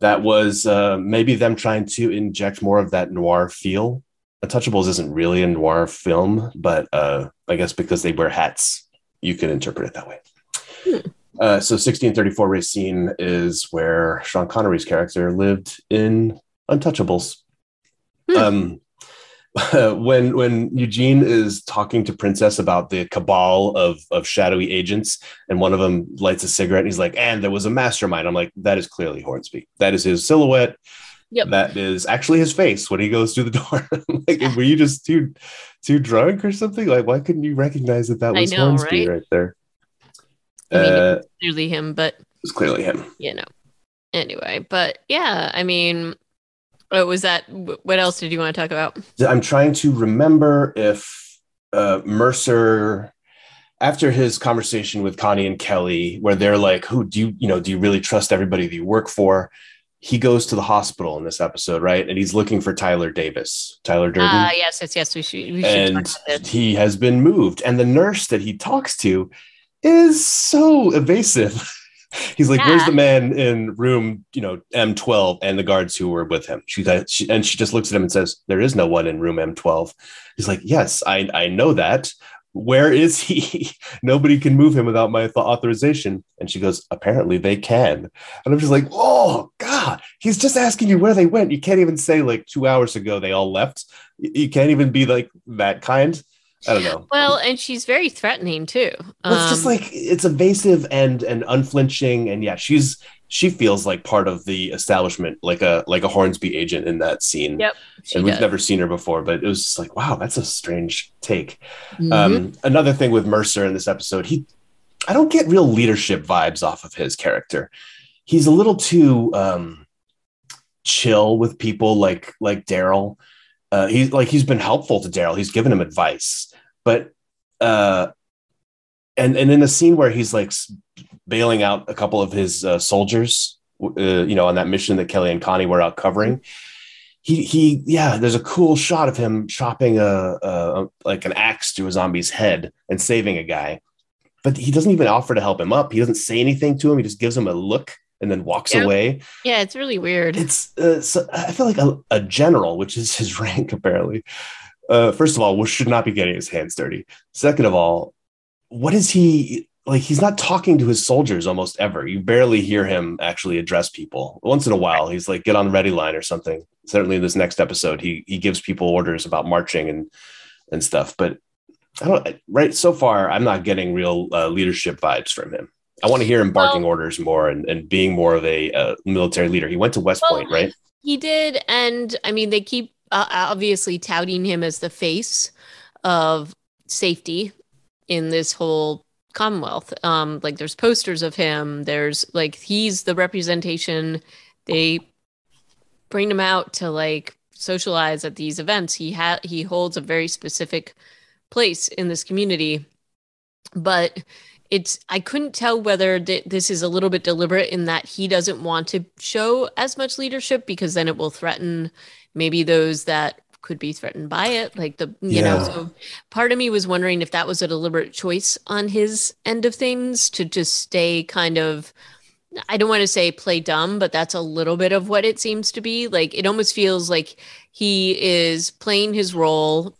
that was uh, maybe them trying to inject more of that noir feel. Untouchables isn't really a noir film, but uh, I guess because they wear hats, you can interpret it that way.
Hmm.
Uh, so 1634 Racine is where Sean Connery's character lived in Untouchables.
Hmm.
Um, when when Eugene is talking to Princess about the cabal of of shadowy agents, and one of them lights a cigarette, and he's like, "And there was a mastermind." I'm like, "That is clearly Hornsby. That is his silhouette.
Yep.
That is actually his face when he goes through the door." Like, were you just too too drunk or something? Like, why couldn't you recognize that that was
know,
Hornsby
right?
right, there?
I mean,
uh,
it's clearly him, but
it's clearly him.
you know. Anyway, but yeah, I mean, what was that? What else did you want to talk about?
I'm trying to remember if uh, Mercer, after his conversation with Connie and Kelly, where they're like, "Who do you, you know, do you really trust everybody that you work for?" he goes to the hospital in this episode, right? And he's looking for Tyler Davis, Tyler Durden.
Ah, yes, yes, yes. We should. We should
and
talk about
he has been moved. And the nurse that he talks to is so evasive. He's like, "Where's the man in room, you know, M12?" And the guards who were with him. She, she and she just looks at him and says, "There is no one in room M12." He's like, "Yes, I I know that. Where is he? Nobody can move him without my authorization." And she goes, "Apparently they can." And I'm just like, "Oh God, he's just asking you where they went. You can't even say like two hours ago they all left. You can't even be like that kind." I don't know.
Well, and she's very threatening too.
Well, it's just
Um,
like it's evasive and and unflinching, and yeah, she's she feels like part of the establishment, like a like a Hornsby agent in that scene.
Yep, she
and we've
does.
never seen her before, but it was just like, wow, that's a strange take.
Mhm.
Um, another thing with Mercer in this episode, he I don't get real leadership vibes off of his character. He's a little too um, chill with people, like like Daryl. Uh, he's like he's been helpful to Daryl. He's given him advice, but uh, and and in the scene where he's like bailing out a couple of his uh, soldiers, uh, you know, on that mission that Kelly and Connie were out covering. He, he, yeah. There's a cool shot of him chopping a, a like an axe to a zombie's head and saving a guy, but he doesn't even offer to help him up. He doesn't say anything to him. He just gives him a look and then walks
Yep.
away
yeah, it's really weird.
it's uh, so I feel like a, a general, which is his rank apparently. Uh, first of all, we should not be getting his hands dirty. Second of all, what is he like? He's not talking to his soldiers almost ever. You barely hear him actually address people. Once in a while, he's like, "Get on the ready line" or something. Certainly, in this next episode, he he gives people orders about marching and and stuff. But I don't right so far. I'm not getting real uh, leadership vibes from him. I want to hear him barking
Well-
orders more and, and being more of a uh, military leader. He went to West
Well,
Point, right?
He did, and I mean, they keep obviously touting him as the face of safety in this whole Commonwealth. Um, like there's posters of him. There's like he's the representation. They bring him out to like socialize at these events. He had he holds a very specific place in this community, but it's I couldn't tell whether th- this is a little bit deliberate in that he doesn't want to show as much leadership because then it will threaten maybe those that could be threatened by it like the you know so part of me was wondering if that was a deliberate choice on his end of things to just stay kind of I don't want to say play dumb, but that's a little bit of what it seems to be. Like it almost feels like he is playing his role,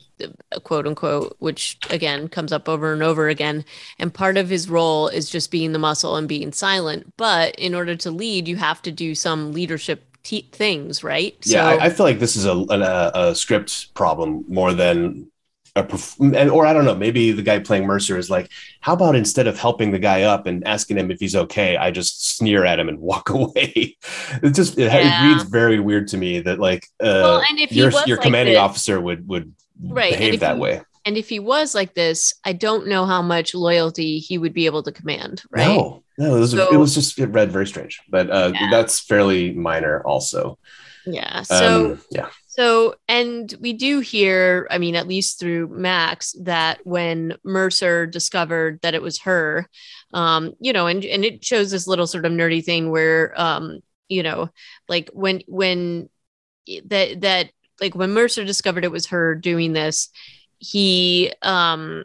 quote unquote, which again comes up over and over again. And part of his role is just being the muscle and being silent. But in order to lead, you have to do some leadership t- things, right?
Yeah, I, I feel like this is a, a, a script problem more than a perf- and or I don't know. Maybe the guy playing Mercer is like, how about instead of helping the guy up and asking him if he's okay, I just sneer at him and walk away. it just it,
Yeah.
it reads very weird to me that like uh,
Well, and if
your your
like
commanding
this-
officer would would
Right,
behave that
you-
way.
And if he was like this, I don't know how much loyalty he would be able to command, right?
No, no, it was,
So-
it was just it read very strange, but uh,
Yeah.
that's fairly minor also.
Yeah. So
um, yeah,
So, and we do hear, I mean, at least through Max, that when Mercer discovered that it was her, um, you know, and and it shows this little sort of nerdy thing where, um, you know, like when when that that like when Mercer discovered it was her doing this, he um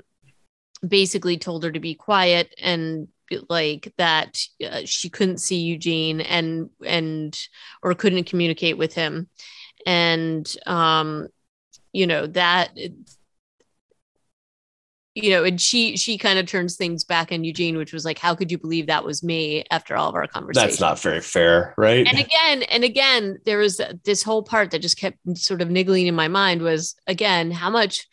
basically told her to be quiet and like that uh, she couldn't see Eugene and and or couldn't communicate with him and um you know that you know and she she kind of turns things back on eugene which was like how could you believe that was me after all of our conversations
that's not very fair, right?
and again and again there was this whole part that just kept sort of niggling in my mind was again how much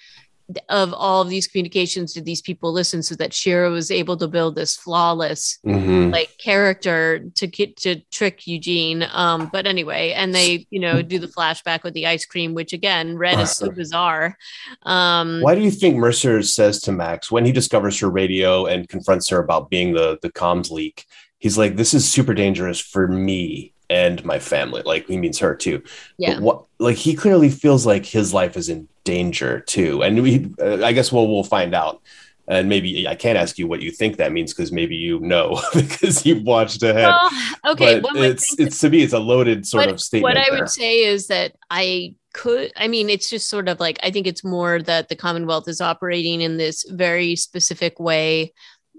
of all of these communications did these people listen so that Shira was able to build this flawless
Mhm.
like character to get to trick Eugene. Um, but anyway, and they, you know, do the flashback with the ice cream, which again, Red is so bizarre. Um,
Why do you think Mercer says to Max when he discovers her radio and confronts her about being the the comms leak? He's like, "This is super dangerous for me and my family." Like he means her too.
yeah.
But what? Like he clearly feels like his life is in danger too, and we, uh, I guess, well, we'll find out and maybe I can't ask you what you think that means because maybe you know because you've watched ahead.
Well, okay,
but it's it's to me it's a loaded sort
what,
of statement.
What I
there.
would say is that I could i mean it's just sort of like i think it's more that the commonwealth is operating in this very specific way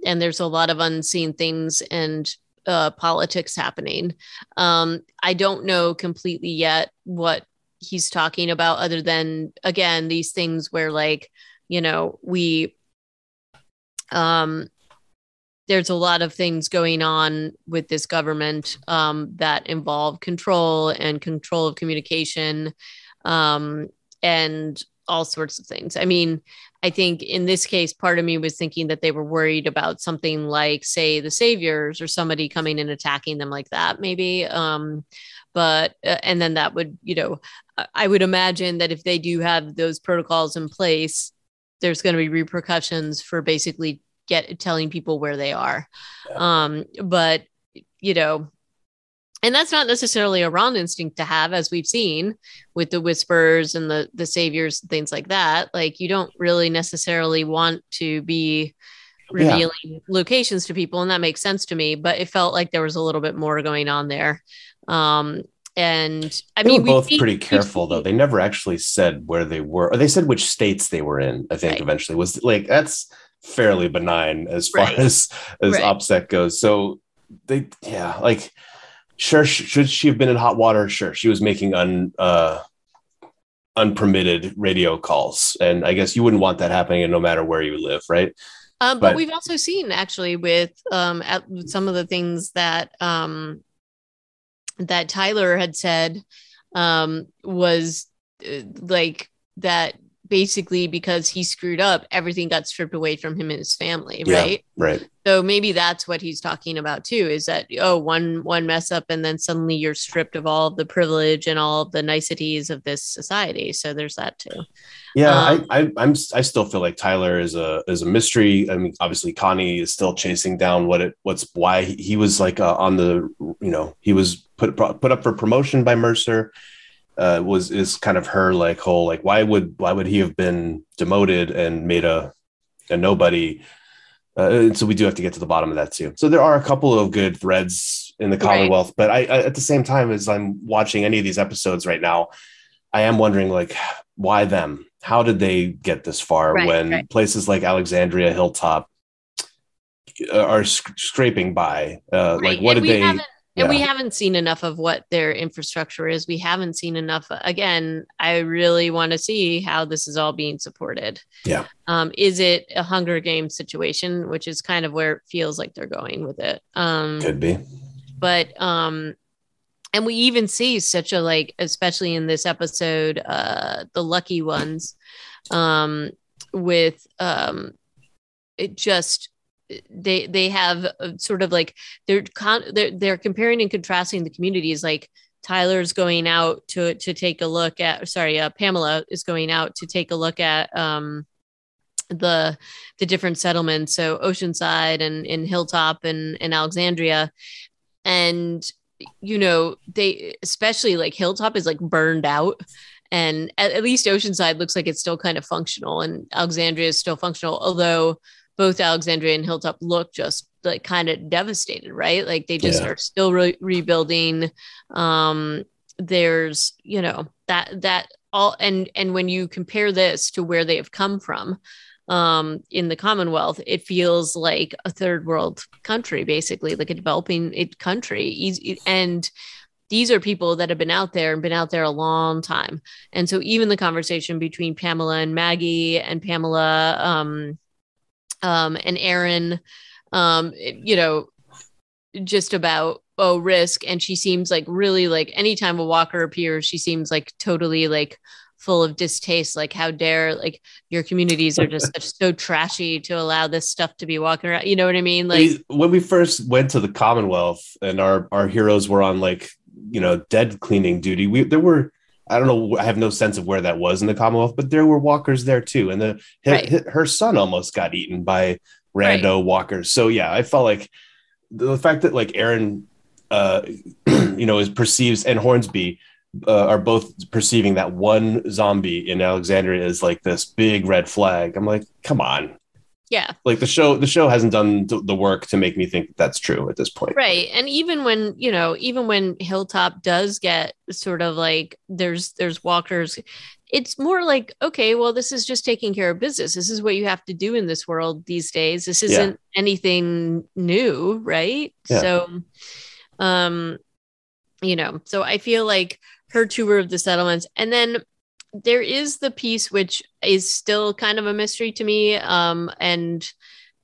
and there's a lot of unseen things and uh, politics happening. Um, i don't know completely yet what he's talking about other than again these things where like you know we um there's a lot of things going on with this government um, that involve control and control of communication. Um, and all sorts of things. I mean, I think in this case, part of me was thinking that they were worried about something like, say, the Saviors or somebody coming and attacking them like that, maybe. Um, but, uh, and then that would, you know, I would imagine that if they do have those protocols in place, there's going to be repercussions for basically get telling people where they are. Yeah. Um, but, you know, and that's not necessarily a wrong instinct to have as we've seen with the whisperers and the the saviors and things like that like you don't really necessarily want to be revealing yeah. locations to people and that makes sense to me but it felt like there was a little bit more going on there um and I
they
mean,
were both pretty careful though. They never actually said where they were, or they said which states they were in. I think right. eventually was like that's fairly benign as far right. as as right. OPSEC goes. So they, yeah, like sure should she have been in hot water? Sure she was making un uh unpermitted radio calls. And i guess you wouldn't want that happening no matter where you live right?
Um, but, but, we've also seen actually with um at some of the things that um that tyler had said um was uh, like that basically because he screwed up, everything got stripped away from him and his family, right?
Yeah, right.
So maybe that's what he's talking about too, is that oh, one one mess up and then suddenly you're stripped of all of the privilege and all of the niceties of this society. So there's that too.
Yeah, um, I, I I'm I still feel like Tyler is a is a mystery. I mean, obviously Connie is still chasing down what it what's why he was like uh, on the you know he was put put up for promotion by Mercer uh, was is kind of her like whole like why would why would he have been demoted and made a a nobody uh, and so we do have to get to the bottom of that too so there are a couple of good threads in the commonwealth right. but I, I at the same time as i'm watching any of these episodes right now i am wondering like why them how did they get this far right, when right. places like alexandria hilltop are sc- scraping by uh, like what and did they
and yeah. we haven't seen enough of what their infrastructure is. We haven't seen enough. Again, I really want to see how this is all being supported.
Yeah.
Um, is it a Hunger Games situation, which is kind of where it feels like they're going with it? Um,
Could be.
But um, and we even see such a like, especially in this episode, uh, the lucky ones, um, with um, it just they they have sort of like they're con- they're they're comparing and contrasting the communities. Like Tyler's going out to to take a look at sorry uh, Pamela is going out to take a look at um the the different settlements. So Oceanside and in Hilltop and and Alexandria. And you know they especially like Hilltop is like burned out. And at, at least Oceanside looks like it's still kind of functional and Alexandria is still functional. Although both Alexandria and Hilltop look just like kind of devastated, right? Like they just yeah. are still re- rebuilding. Um, there's, you know, that that all and and when you compare this to where they have come from um, in the Commonwealth, it feels like a third world country, basically, like a developing it country. And these are people that have been out there and been out there a long time. And so even the conversation between Pamela and Maggie and Pamela um, um, and Aaron, um, you know, just about oh risk, and she seems like really like anytime a Walker appears, she seems like totally like full of distaste like how dare like your communities are just such, so trashy to allow this stuff to be walking around you know what i mean? Like
when we first went to the commonwealth and our our heroes were on like you know dead cleaning duty we there were I don't know. I have no sense of where that was in the Commonwealth, but there were walkers there too, and the right. her, her, son almost got eaten by rando right. walkers. So yeah, I felt like the fact that like Aaron, uh, you know, is perceives and Hornsby uh, are both perceiving that one zombie in Alexandria is like this big red flag. I'm like, come on,
Yeah.
Like the show, the show hasn't done the work to make me think that's true at this point.
Right. And even when, you know, even when Hilltop does get sort of like there's there's walkers, it's more like, okay, well, this is just taking care of business. This is what you have to do in this world these days. This isn't yeah. anything new, right? Yeah. So um, you know, so I feel like her tour of the settlements and then there is the piece which is still kind of a mystery to me. Um, and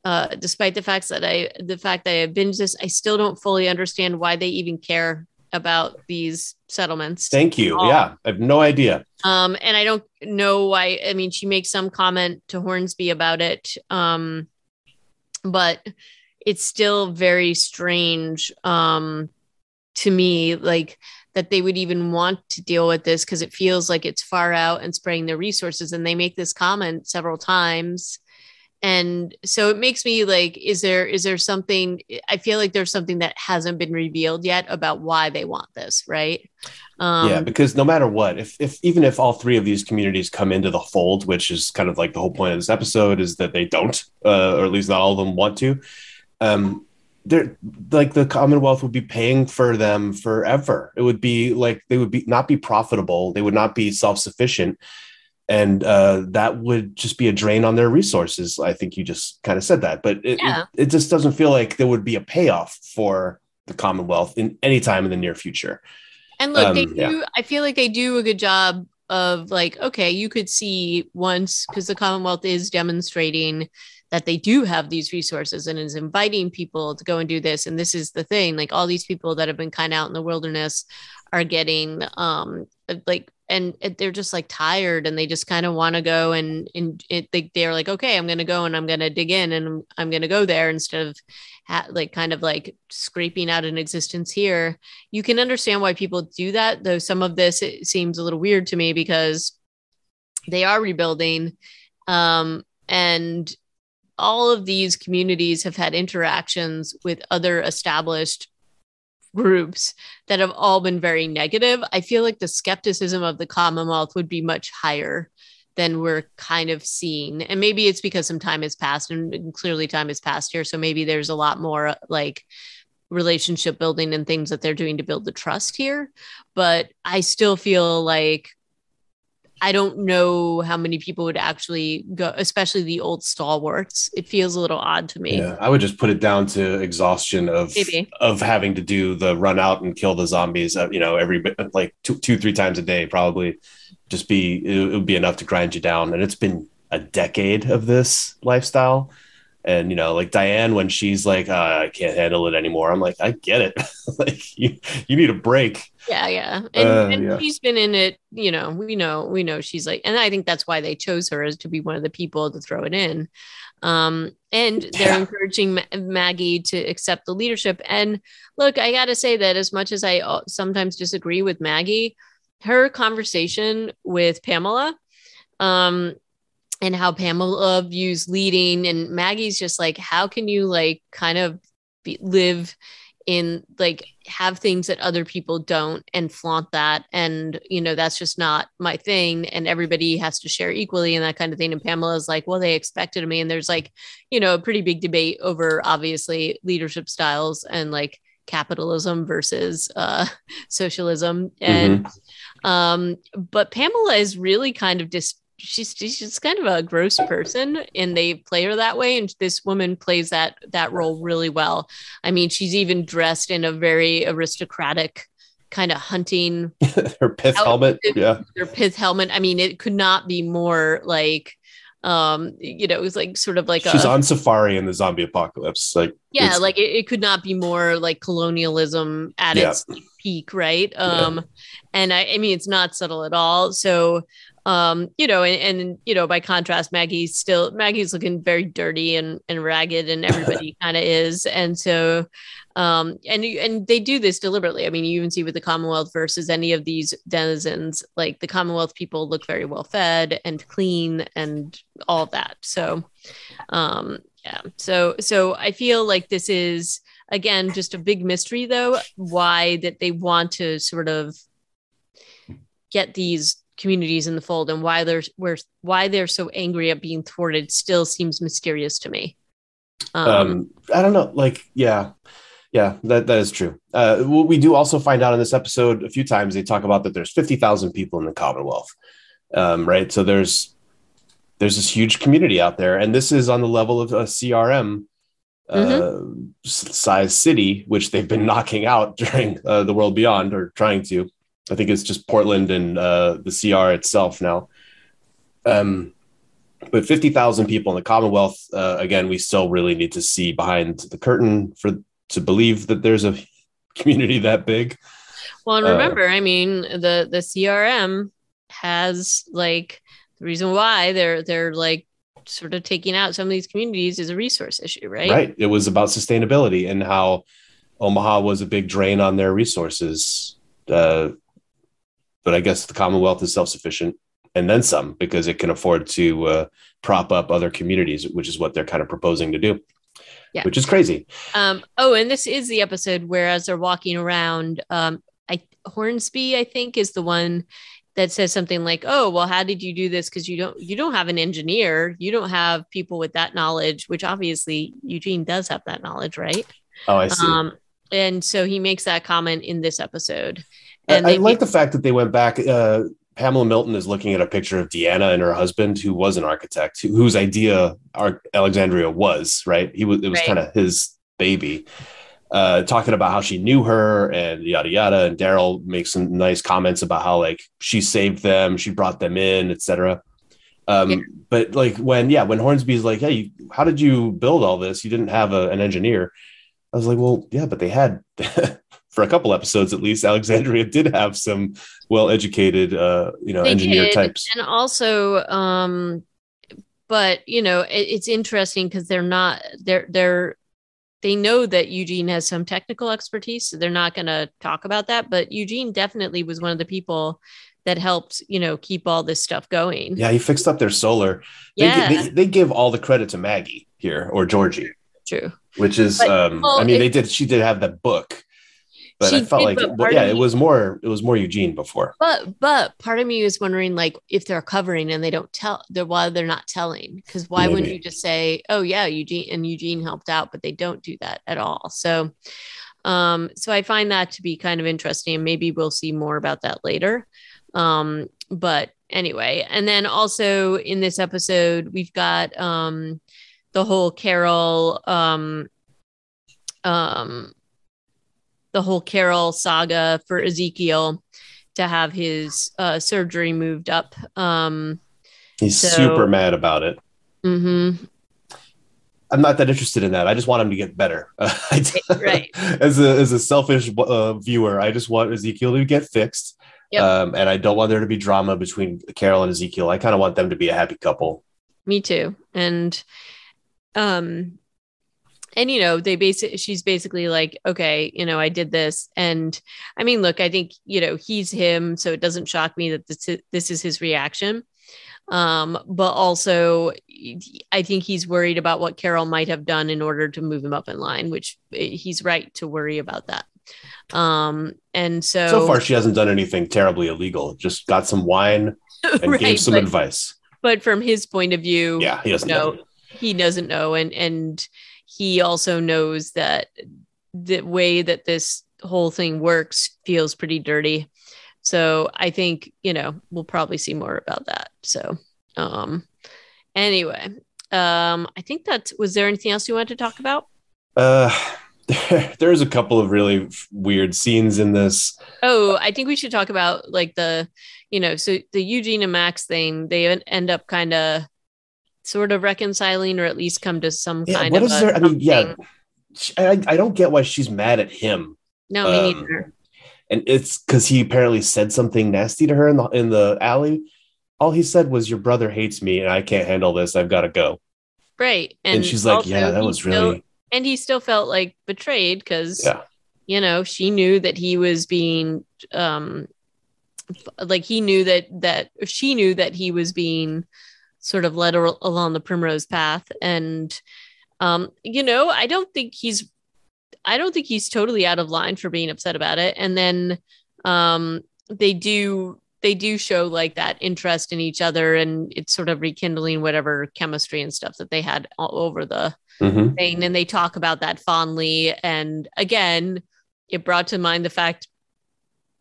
uh, despite the fact that I, the fact that I have binged this, I still don't fully understand why they even care about these settlements.
Thank you. Yeah, I have no idea.
Um, and I don't know why. I mean, she makes some comment to Hornsby about it, um, but it's still very strange um, to me. Like that they would even want to deal with this because it feels like it's far out and spraying their resources. And they make this comment several times. And so it makes me like, is there is there something I feel like there's something that hasn't been revealed yet about why they want this, right?
Um, yeah, because no matter what, if if even if all three of these communities come into the fold, which is kind of like the whole point of this episode, is that they don't, uh, or at least not all of them want to. Um, they're like the Commonwealth would be paying for them forever. It would be like they would be not be profitable. They would not be self sufficient, and uh, that would just be a drain on their resources. I think you just kind of said that, but it, yeah. it, it just doesn't feel like there would be a payoff for the Commonwealth in any time in the near future.
And look, um, they do. Yeah. I feel like they do a good job of like, okay, you could see once because the Commonwealth is demonstrating that they do have these resources and is inviting people to go and do this. And this is the thing like all these people that have been kind of out in the wilderness are getting um like and they're just like tired and they just kind of want to go and and it, they, they're like okay i'm going to go and i'm going to dig in and i'm going to go there instead of ha- like kind of like scraping out an existence here you can understand why people do that though some of this it seems a little weird to me because they are rebuilding um and all of these communities have had interactions with other established groups that have all been very negative. I feel like the skepticism of the Commonwealth would be much higher than we're kind of seeing. And maybe it's because some time has passed and clearly time has passed here. So maybe there's a lot more like relationship building and things that they're doing to build the trust here. But I still feel like I don't know how many people would actually go, especially the old stalwarts. It feels a little odd to me.
Yeah, I would just put it down to exhaustion of Maybe. of having to do the run out and kill the zombies. Uh, you know, every like two, two, three times a day, probably. Just be it, it would be enough to grind you down, and it's been a decade of this lifestyle. And you know, like Diane, when she's like, uh, "I can't handle it anymore," I'm like, "I get it. like, you you need a break."
Yeah, yeah, and, uh, and yeah. she's been in it. You know, we know, we know she's like, and I think that's why they chose her as to be one of the people to throw it in. Um, and they're yeah. encouraging Ma- Maggie to accept the leadership. And look, I got to say that as much as I uh, sometimes disagree with Maggie, her conversation with Pamela, um, and how Pamela views leading, and Maggie's just like, how can you like kind of be, live in like have things that other people don't and flaunt that? And you know that's just not my thing and everybody has to share equally and that kind of thing. And pamela's like well they expected of me. And there's like you know a pretty big debate over obviously leadership styles and like capitalism versus uh socialism. And mm-hmm. um but pamela is really kind of dis she's she's kind of a gross person and they play her that way. And this woman plays that that role really well. I mean she's even dressed in a very aristocratic kind of hunting
her pith helmet yeah.
her pith helmet. I mean it could not be more like um you know it was like sort of like
she's a, on safari in the zombie apocalypse like
yeah like it, it, could not be more like colonialism at yeah. its peak right? Um yeah. and I, I mean it's not subtle at all. So um you know and, and you know by contrast maggie's still maggie's looking very dirty and and ragged and everybody kind of is. And so um and and they do this deliberately. I mean you even see with the commonwealth versus any of these denizens like the commonwealth people look very well fed and clean and all that. So um yeah. So so i feel like this is again just a big mystery though why that they want to sort of get these communities in the fold and why they're where why they're so angry at being thwarted still seems mysterious to me.
Um, um I don't know. Like, yeah, yeah, that, that is true. Uh, we do also find out in this episode a few times they talk about that there's 50,000 people in the Commonwealth, um, right? So there's there's this huge community out there, and this is on the level of a CRM uh, mm-hmm. size city, which they've been knocking out during uh, the World Beyond or trying to. I think it's just Portland and uh, the CR itself now. Um, but 50,000 people in the Commonwealth, uh, again, we still really need to see behind the curtain for to believe that there's a community that big.
Well, and uh, remember, I mean, the the CRM has like the reason why they're they're like sort of taking out some of these communities is a resource issue, right?
Right. It was about sustainability and how Omaha was a big drain on their resources. Uh, but I guess the Commonwealth is self sufficient and then some because it can afford to uh, prop up other communities, which is what they're kind of proposing to do. Yeah. Which is crazy.
Um, oh, and this is the episode where as they're walking around, um, I Hornsby, I think, is the one that says something like, "Oh, well, how did you do this? Because you don't you don't have an engineer, you don't have people with that knowledge, which obviously Eugene does have that knowledge, right?"
Oh, I see. Um,
and so he makes that comment in this episode.
And I, I like the fact that they went back. Uh, Pamela Milton is looking at a picture of Deanna and her husband, who was an architect, who, whose idea Alexandria was. Right, he was. It was right. kind of his baby uh, talking about how she knew her and yada yada. And Daryl makes some nice comments about how like she saved them, she brought them in, etc. Um, yeah. But like when yeah, when Hornsby's like, hey, how did you build all this? You didn't have a, an engineer. I was like, well, yeah, but they had for a couple episodes at least. Alexandria did have some well-educated, uh, you know, they engineer did. types,
and also, um, but you know, it, it's interesting because they're not they're they're they know that Eugene has some technical expertise, so they're not going to talk about that. But Eugene definitely was one of the people that helped, you know, keep all this stuff going.
Yeah, he fixed up their solar. Yeah. They, they, they give all the credit to Maggie here or Georgie.
True.
Which is, but, um, well, I mean, it, they did. She did have that book but she I felt did, like, yeah, it was more, it was more Eugene before.
But, but part of me was wondering, like, if they're covering and they don't tell, they're why they're not telling, because why Maybe. wouldn't you just say, oh yeah, Eugene and Eugene helped out, but they don't do that at all. So, um, so I find that to be kind of interesting. Maybe we'll see more about that later. Um, but anyway, and then also in this episode, we've got um the whole Carol um um the whole Carol saga for Ezekiel to have his uh, surgery moved up. Um,
He's so, super mad about it.
Mm-hmm.
I'm not that interested in that. I just want him to get better.
right.
as a as a selfish uh, viewer, I just want Ezekiel to get fixed. Yep. Um, and I don't want there to be drama between Carol and Ezekiel. I kind of want them to be a happy couple.
Me too. And um and you know they basically she's basically like okay you know i did this. And i mean look i think you know he's him so it doesn't shock me that this is, this is his reaction. Um but also i think he's worried about what carol might have done in order to move him up in line which eh, he's right to worry about that. Um and so
so far she hasn't done anything terribly illegal just got some wine and right, gave some
but,
advice.
but from his point of view
yeah he doesn't know, know.
he doesn't know and and he also knows that the way that this whole thing works feels pretty dirty. So I think, you know, we'll probably see more about that. So, um, anyway, um, I think that was there anything else you wanted to talk about?
Uh, there's a couple of really weird scenes in this.
Oh, I think we should talk about like the, you know, so the Eugene and Max thing, they end up kind of sort of reconciling or at least come to some yeah, kind
what
of
is there? I mean, yeah, I, I don't get why she's mad at him.
No, me um, neither.
And it's because he apparently said something nasty to her in the in the alley. All he said was, "Your brother hates me, and I can't handle this. I've got to go."
Right,
and, and she's like, "Yeah, that was
still,
really."
And he still felt like betrayed because, yeah. you know, she knew that he was being, um, like he knew that that she knew that he was being sort of led along the primrose path. And um you know i don't think he's i don't think he's totally out of line for being upset about it. And then um they do they do show like that interest in each other and it's sort of rekindling whatever chemistry and stuff that they had all over the
Mhm.
thing. And they talk about that fondly. And again it brought to mind the fact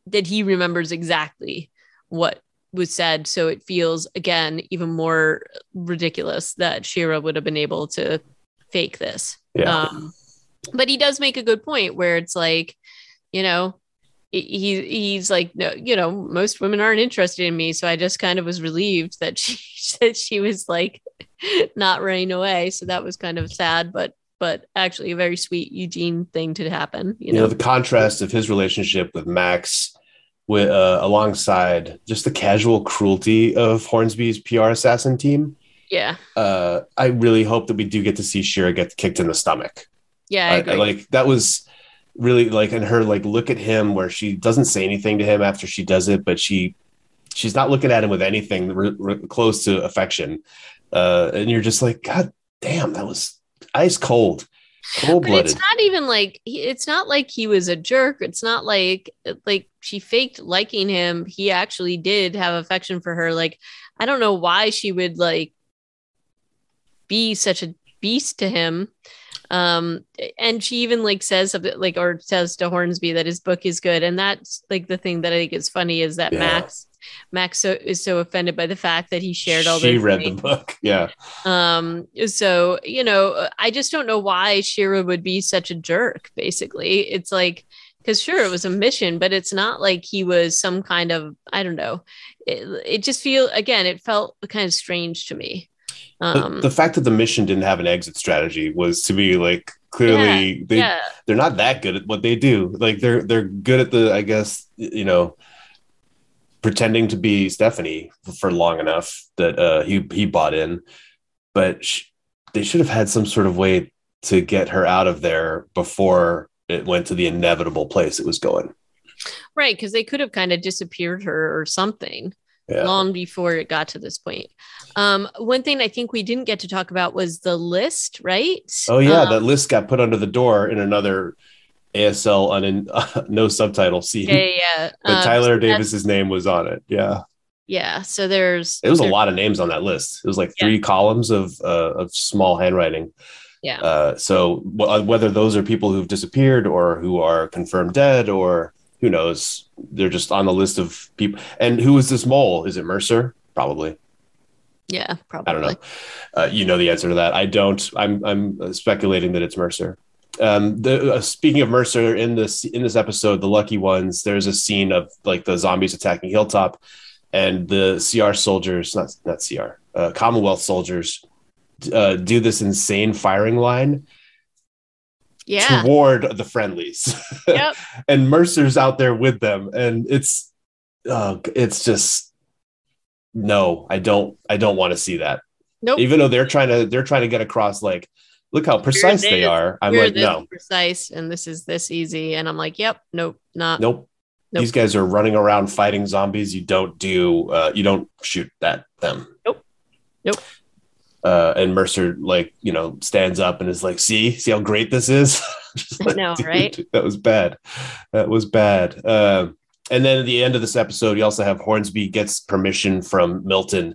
that he remembers exactly what was said. So it feels again even more ridiculous that shira would have been able to fake this.
Yeah.
um but he does make a good point where it's like you know he he's like no you know most women aren't interested in me. So i just kind of was relieved that she that she was like not running away. So that was kind of sad but but actually a very sweet eugene thing to happen you
you know
know?
the contrast of his relationship with Max with uh, alongside just the casual cruelty of Hornsby's PR assassin team.
yeah
Uh, I really hope that we do get to see Shira get kicked in the stomach.
yeah I
I- I like that was really like and her like look at him where she doesn't say anything to him after she does it, but she she's not looking at him with anything re- re- close to affection. Uh, and you're just like, God damn, that was ice cold, cold
but it's not even like it's not like he was a jerk. It's not like like she faked liking him. He actually did have affection for her. Like i don't know why she would like be such a beast to him um and she even like says something like or says to hornsby that his book is good and that's like the thing that i think is funny is that
Yeah.
max max so, is so offended by the fact that he shared all
she read the book. Yeah.
um so you know i just don't know why shira would be such a jerk basically it's like because sure it was a mission but it's not like he was some kind of i don't know it, it just feel again it felt kind of strange to me um
the, fact that the mission didn't have an exit strategy was to me like clearly they
yeah
they're not that good at what they do. Like they're they're good at the I guess you know pretending to be Stephanie for long enough that uh, he he bought in, but sh- they should have had some sort of way to get her out of there before it went to the inevitable place it was going.
right because they could have kind of disappeared her or something
Yeah.
long before it got to this point um one thing i think we didn't get to talk about was the list right
Oh yeah,
Um,
that list got put under the door in another ASL un- no subtitle scene.
yeah yeah.
But
Um,
Tyler
so
Davis's name was on it. Yeah.
yeah so there's
It was a lot of names on that list. It was like
Yeah.
three columns of uh, of small handwriting.
yeah
Uh, so w- whether those are people who've disappeared or who are confirmed dead or who knows, they're just on the list of people. And who is this mole? Is it Mercer? Probably.
Yeah probably
I don't know. Uh, you know the answer to that. I don't. I'm I'm speculating that it's Mercer. Um, the uh, speaking of Mercer in this in this episode, the lucky ones. There's a scene of like the zombies attacking Hilltop, and the CR soldiers, not not CR, uh, Commonwealth soldiers, uh, do this insane firing line
yeah
toward the friendlies.
Yep.
and Mercer's out there with them, and it's uh, it's just no, I don't I don't want to see that.
Nope.
Even though they're trying to they're trying to get across like look how precise they are. I'm
We're
like no.
Precise and this is this easy and i'm like yep nope not.
Nope.
Nope.
these guys are running around fighting zombies. You don't do uh, you don't shoot at them.
Nope. Nope.
uh, and mercer like you know stands up and is like see? See how great this is?
I
like,
know, right?
that was bad. That was bad. Um, and then at the end of this episode you also have hornsby gets permission from milton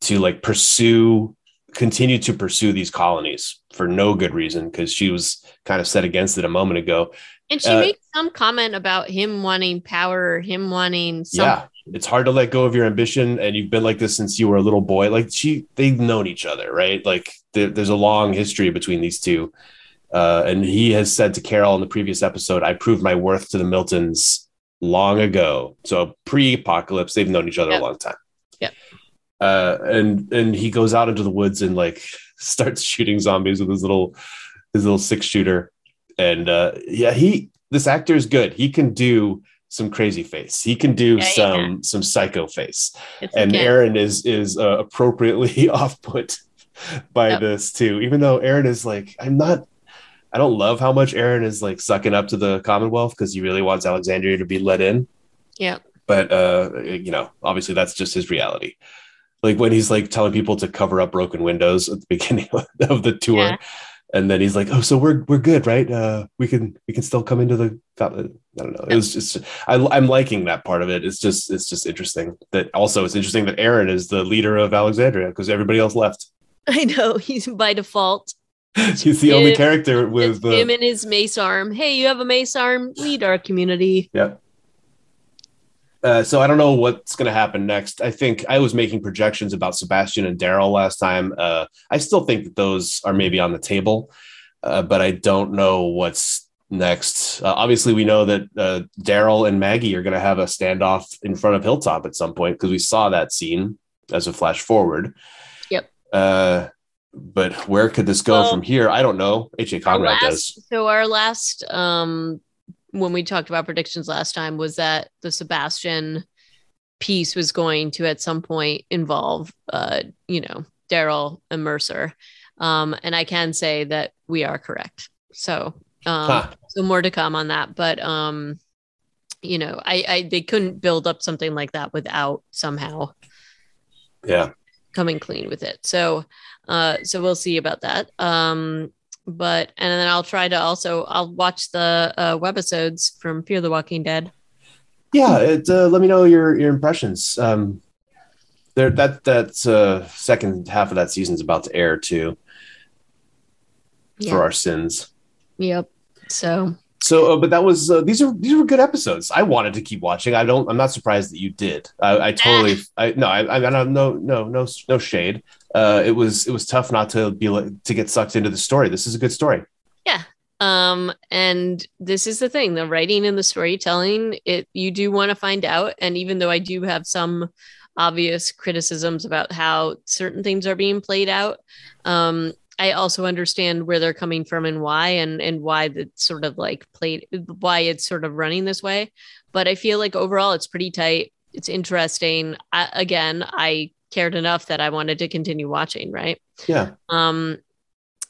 to like pursue continue to pursue these colonies for no good reason because she was kind of set against it a moment ago.
And she
uh,
makes some comment about him wanting power or him wanting something.
yeah. It's hard to let go of your ambition and you've been like this since you were a little boy. Like she they've known each other right? Like there, there's a long history between these two. Uh, and he has said to carol in the previous episode i proved my worth to the miltons long ago. So pre-apocalypse they've known each other
Yep.
a long time.
Yeah.
uh, and and he goes out into the woods and like starts shooting zombies with his little his little six shooter. And uh yeah he this actor is good. He can do some crazy face. He can do
Yeah,
some some psycho face.
It's
and aaron is is uh, appropriately off put by
Yep.
this too. Even though aaron is like i'm not i don't love how much aaron is like sucking up to the commonwealth because he really wants alexandria to be let in
yeah
but uh you know obviously that's just his reality like when he's like telling people to cover up broken windows at the beginning of the tour
Yeah.
and then he's like, "Oh, so we're we're good, right? Uh, we can we can still come into the." I don't know. It was just I, I'm liking that part of it. It's just it's just interesting that also it's interesting that Aaron is the leader of Alexandria because everybody else left.
I know he's by default.
he's the only character with
the, him and his mace arm. Hey, you have a mace arm. Lead our community.
Yeah. Uh, so I don't know what's going to happen next. I think I was making projections about Sebastian and Daryl last time. Uh, I still think that those are maybe on the table, uh, but I don't know what's next. Uh, obviously, we know that uh, Daryl and Maggie are going to have a standoff in front of Hilltop at some point because we saw that scene as a flash forward.
Yep.
But where could this go well, from here? I don't know. H.A. Conrad
last,
does.
So our last um when we talked about predictions last time was that the Sebastian piece was going to at some point involve uh, you know, Daryl and Mercer. Um, and I can say that we are correct. So um huh. so more to come on that. But um, you know, I, I they couldn't build up something like that without somehow
yeah
coming clean with it. So uh so we'll see about that. Um but and then I'll try to also I'll watch the uh, webisodes from Fear the Walking Dead.
Yeah, it, uh, let me know your your impressions. Um, there that that uh, second half of that season is about to air too. Yeah. For our sins.
Yep. So.
So, uh, but that was uh, these are these were good episodes. I wanted to keep watching. I don't. I'm not surprised that you did. I, I totally. I no. I, I don't. No. No. No. No shade uh, it was it was tough not to be to get sucked into the story. This is a good story.
Yeah. Um, and this is the thing: the writing and the storytelling. It you do want to find out, and even though I do have some obvious criticisms about how certain things are being played out, um, I also understand where they're coming from and why, and and why the sort of like played why it's sort of running this way. But I feel like overall, it's pretty tight. It's interesting. I, again, I cared enough that I wanted to continue watching, right?
Yeah.
Um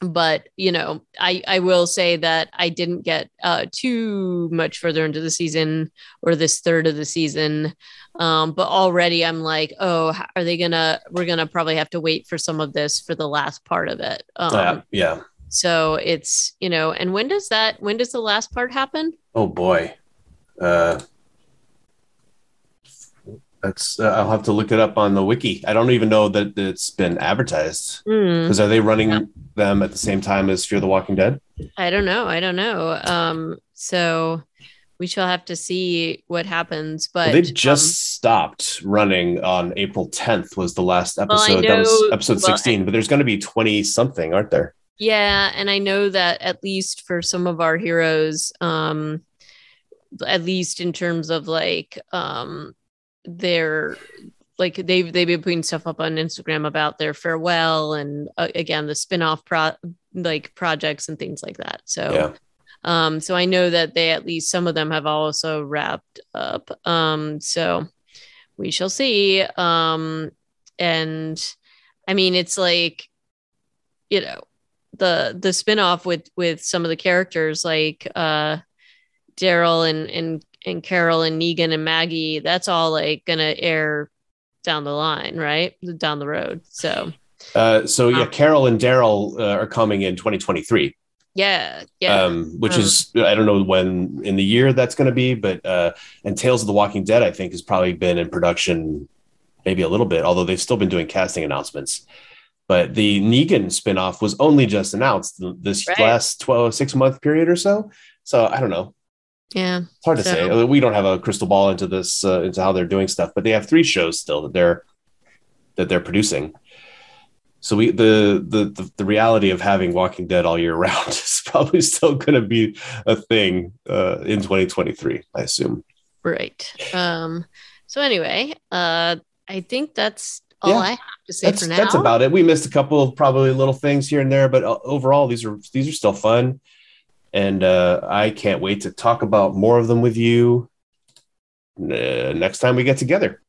but you know i i will say that i didn't get uh too much further into the season or this third of the season. Um but already i'm like oh are they gonna we're gonna probably have to wait for some of this for the last part of it. Um
uh, yeah.
so it's you know and when does that when does the last part happen?
Oh boy. Uh that's uh, I'll have to look it up on the wiki. I don't even know that it's been advertised because mm. are they running yeah. them at the same time as Fear the Walking Dead?
I don't know. I don't know. Um, so we shall have to see what happens. But
well, they just um, stopped running on April 10th. Was the last episode? Well, know, that was episode well, 16. but there's going to be 20 something, aren't there?
Yeah, and I know that at least for some of our heroes, um, at least in terms of like um they're like they've they've been putting stuff up on Instagram about their farewell and uh, again the spin-off pro like projects and things like that. So yeah. um so I know that they at least some of them have also wrapped up. Um so we shall see. Um and I mean it's like you know the the spin-off with with some of the characters like uh Daryl and and and Carol and Negan and Maggie, that's all like gonna air down the line, right? Down the road. So
uh so yeah, um, Carol and Daryl uh, are coming in 2023.
Yeah, yeah.
Um, which um, is I don't know when in the year that's going to be, but uh, and Tales of the Walking Dead I think has probably been in production maybe a little bit, although they've still been doing casting announcements. But the Negan spinoff was only just announced this right. last 12, six month period or so. So I don't know.
Yeah,
it's hard to so. say. We don't have a crystal ball into this uh, into how they're doing stuff, but they have three shows still that they're that they're producing. So we the the the, the reality of having Walking Dead all year round is probably still going to be a thing uh, in 2023, I assume.
Right. Um. So anyway, uh, I think that's all yeah, I have to say
for
now.
That's about it. We missed a couple of probably little things here and there, but uh, overall, these are these are still fun and uh, I can't wait to talk about more of them with you uh, next time we get together.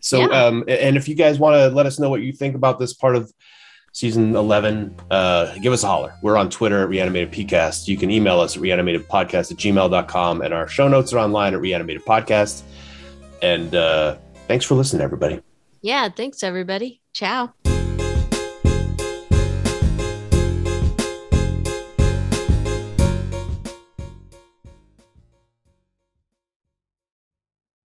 So, yeah. um, and if you guys want to let us know what you think about this part of season 11, uh, give us a holler. We're on Twitter at Reanimated PCast. You can email us at reanimatedpodcast at gmail.com, and our show notes are online at Reanimated Podcast. And uh, thanks for listening, everybody.
Yeah, thanks, everybody. Ciao.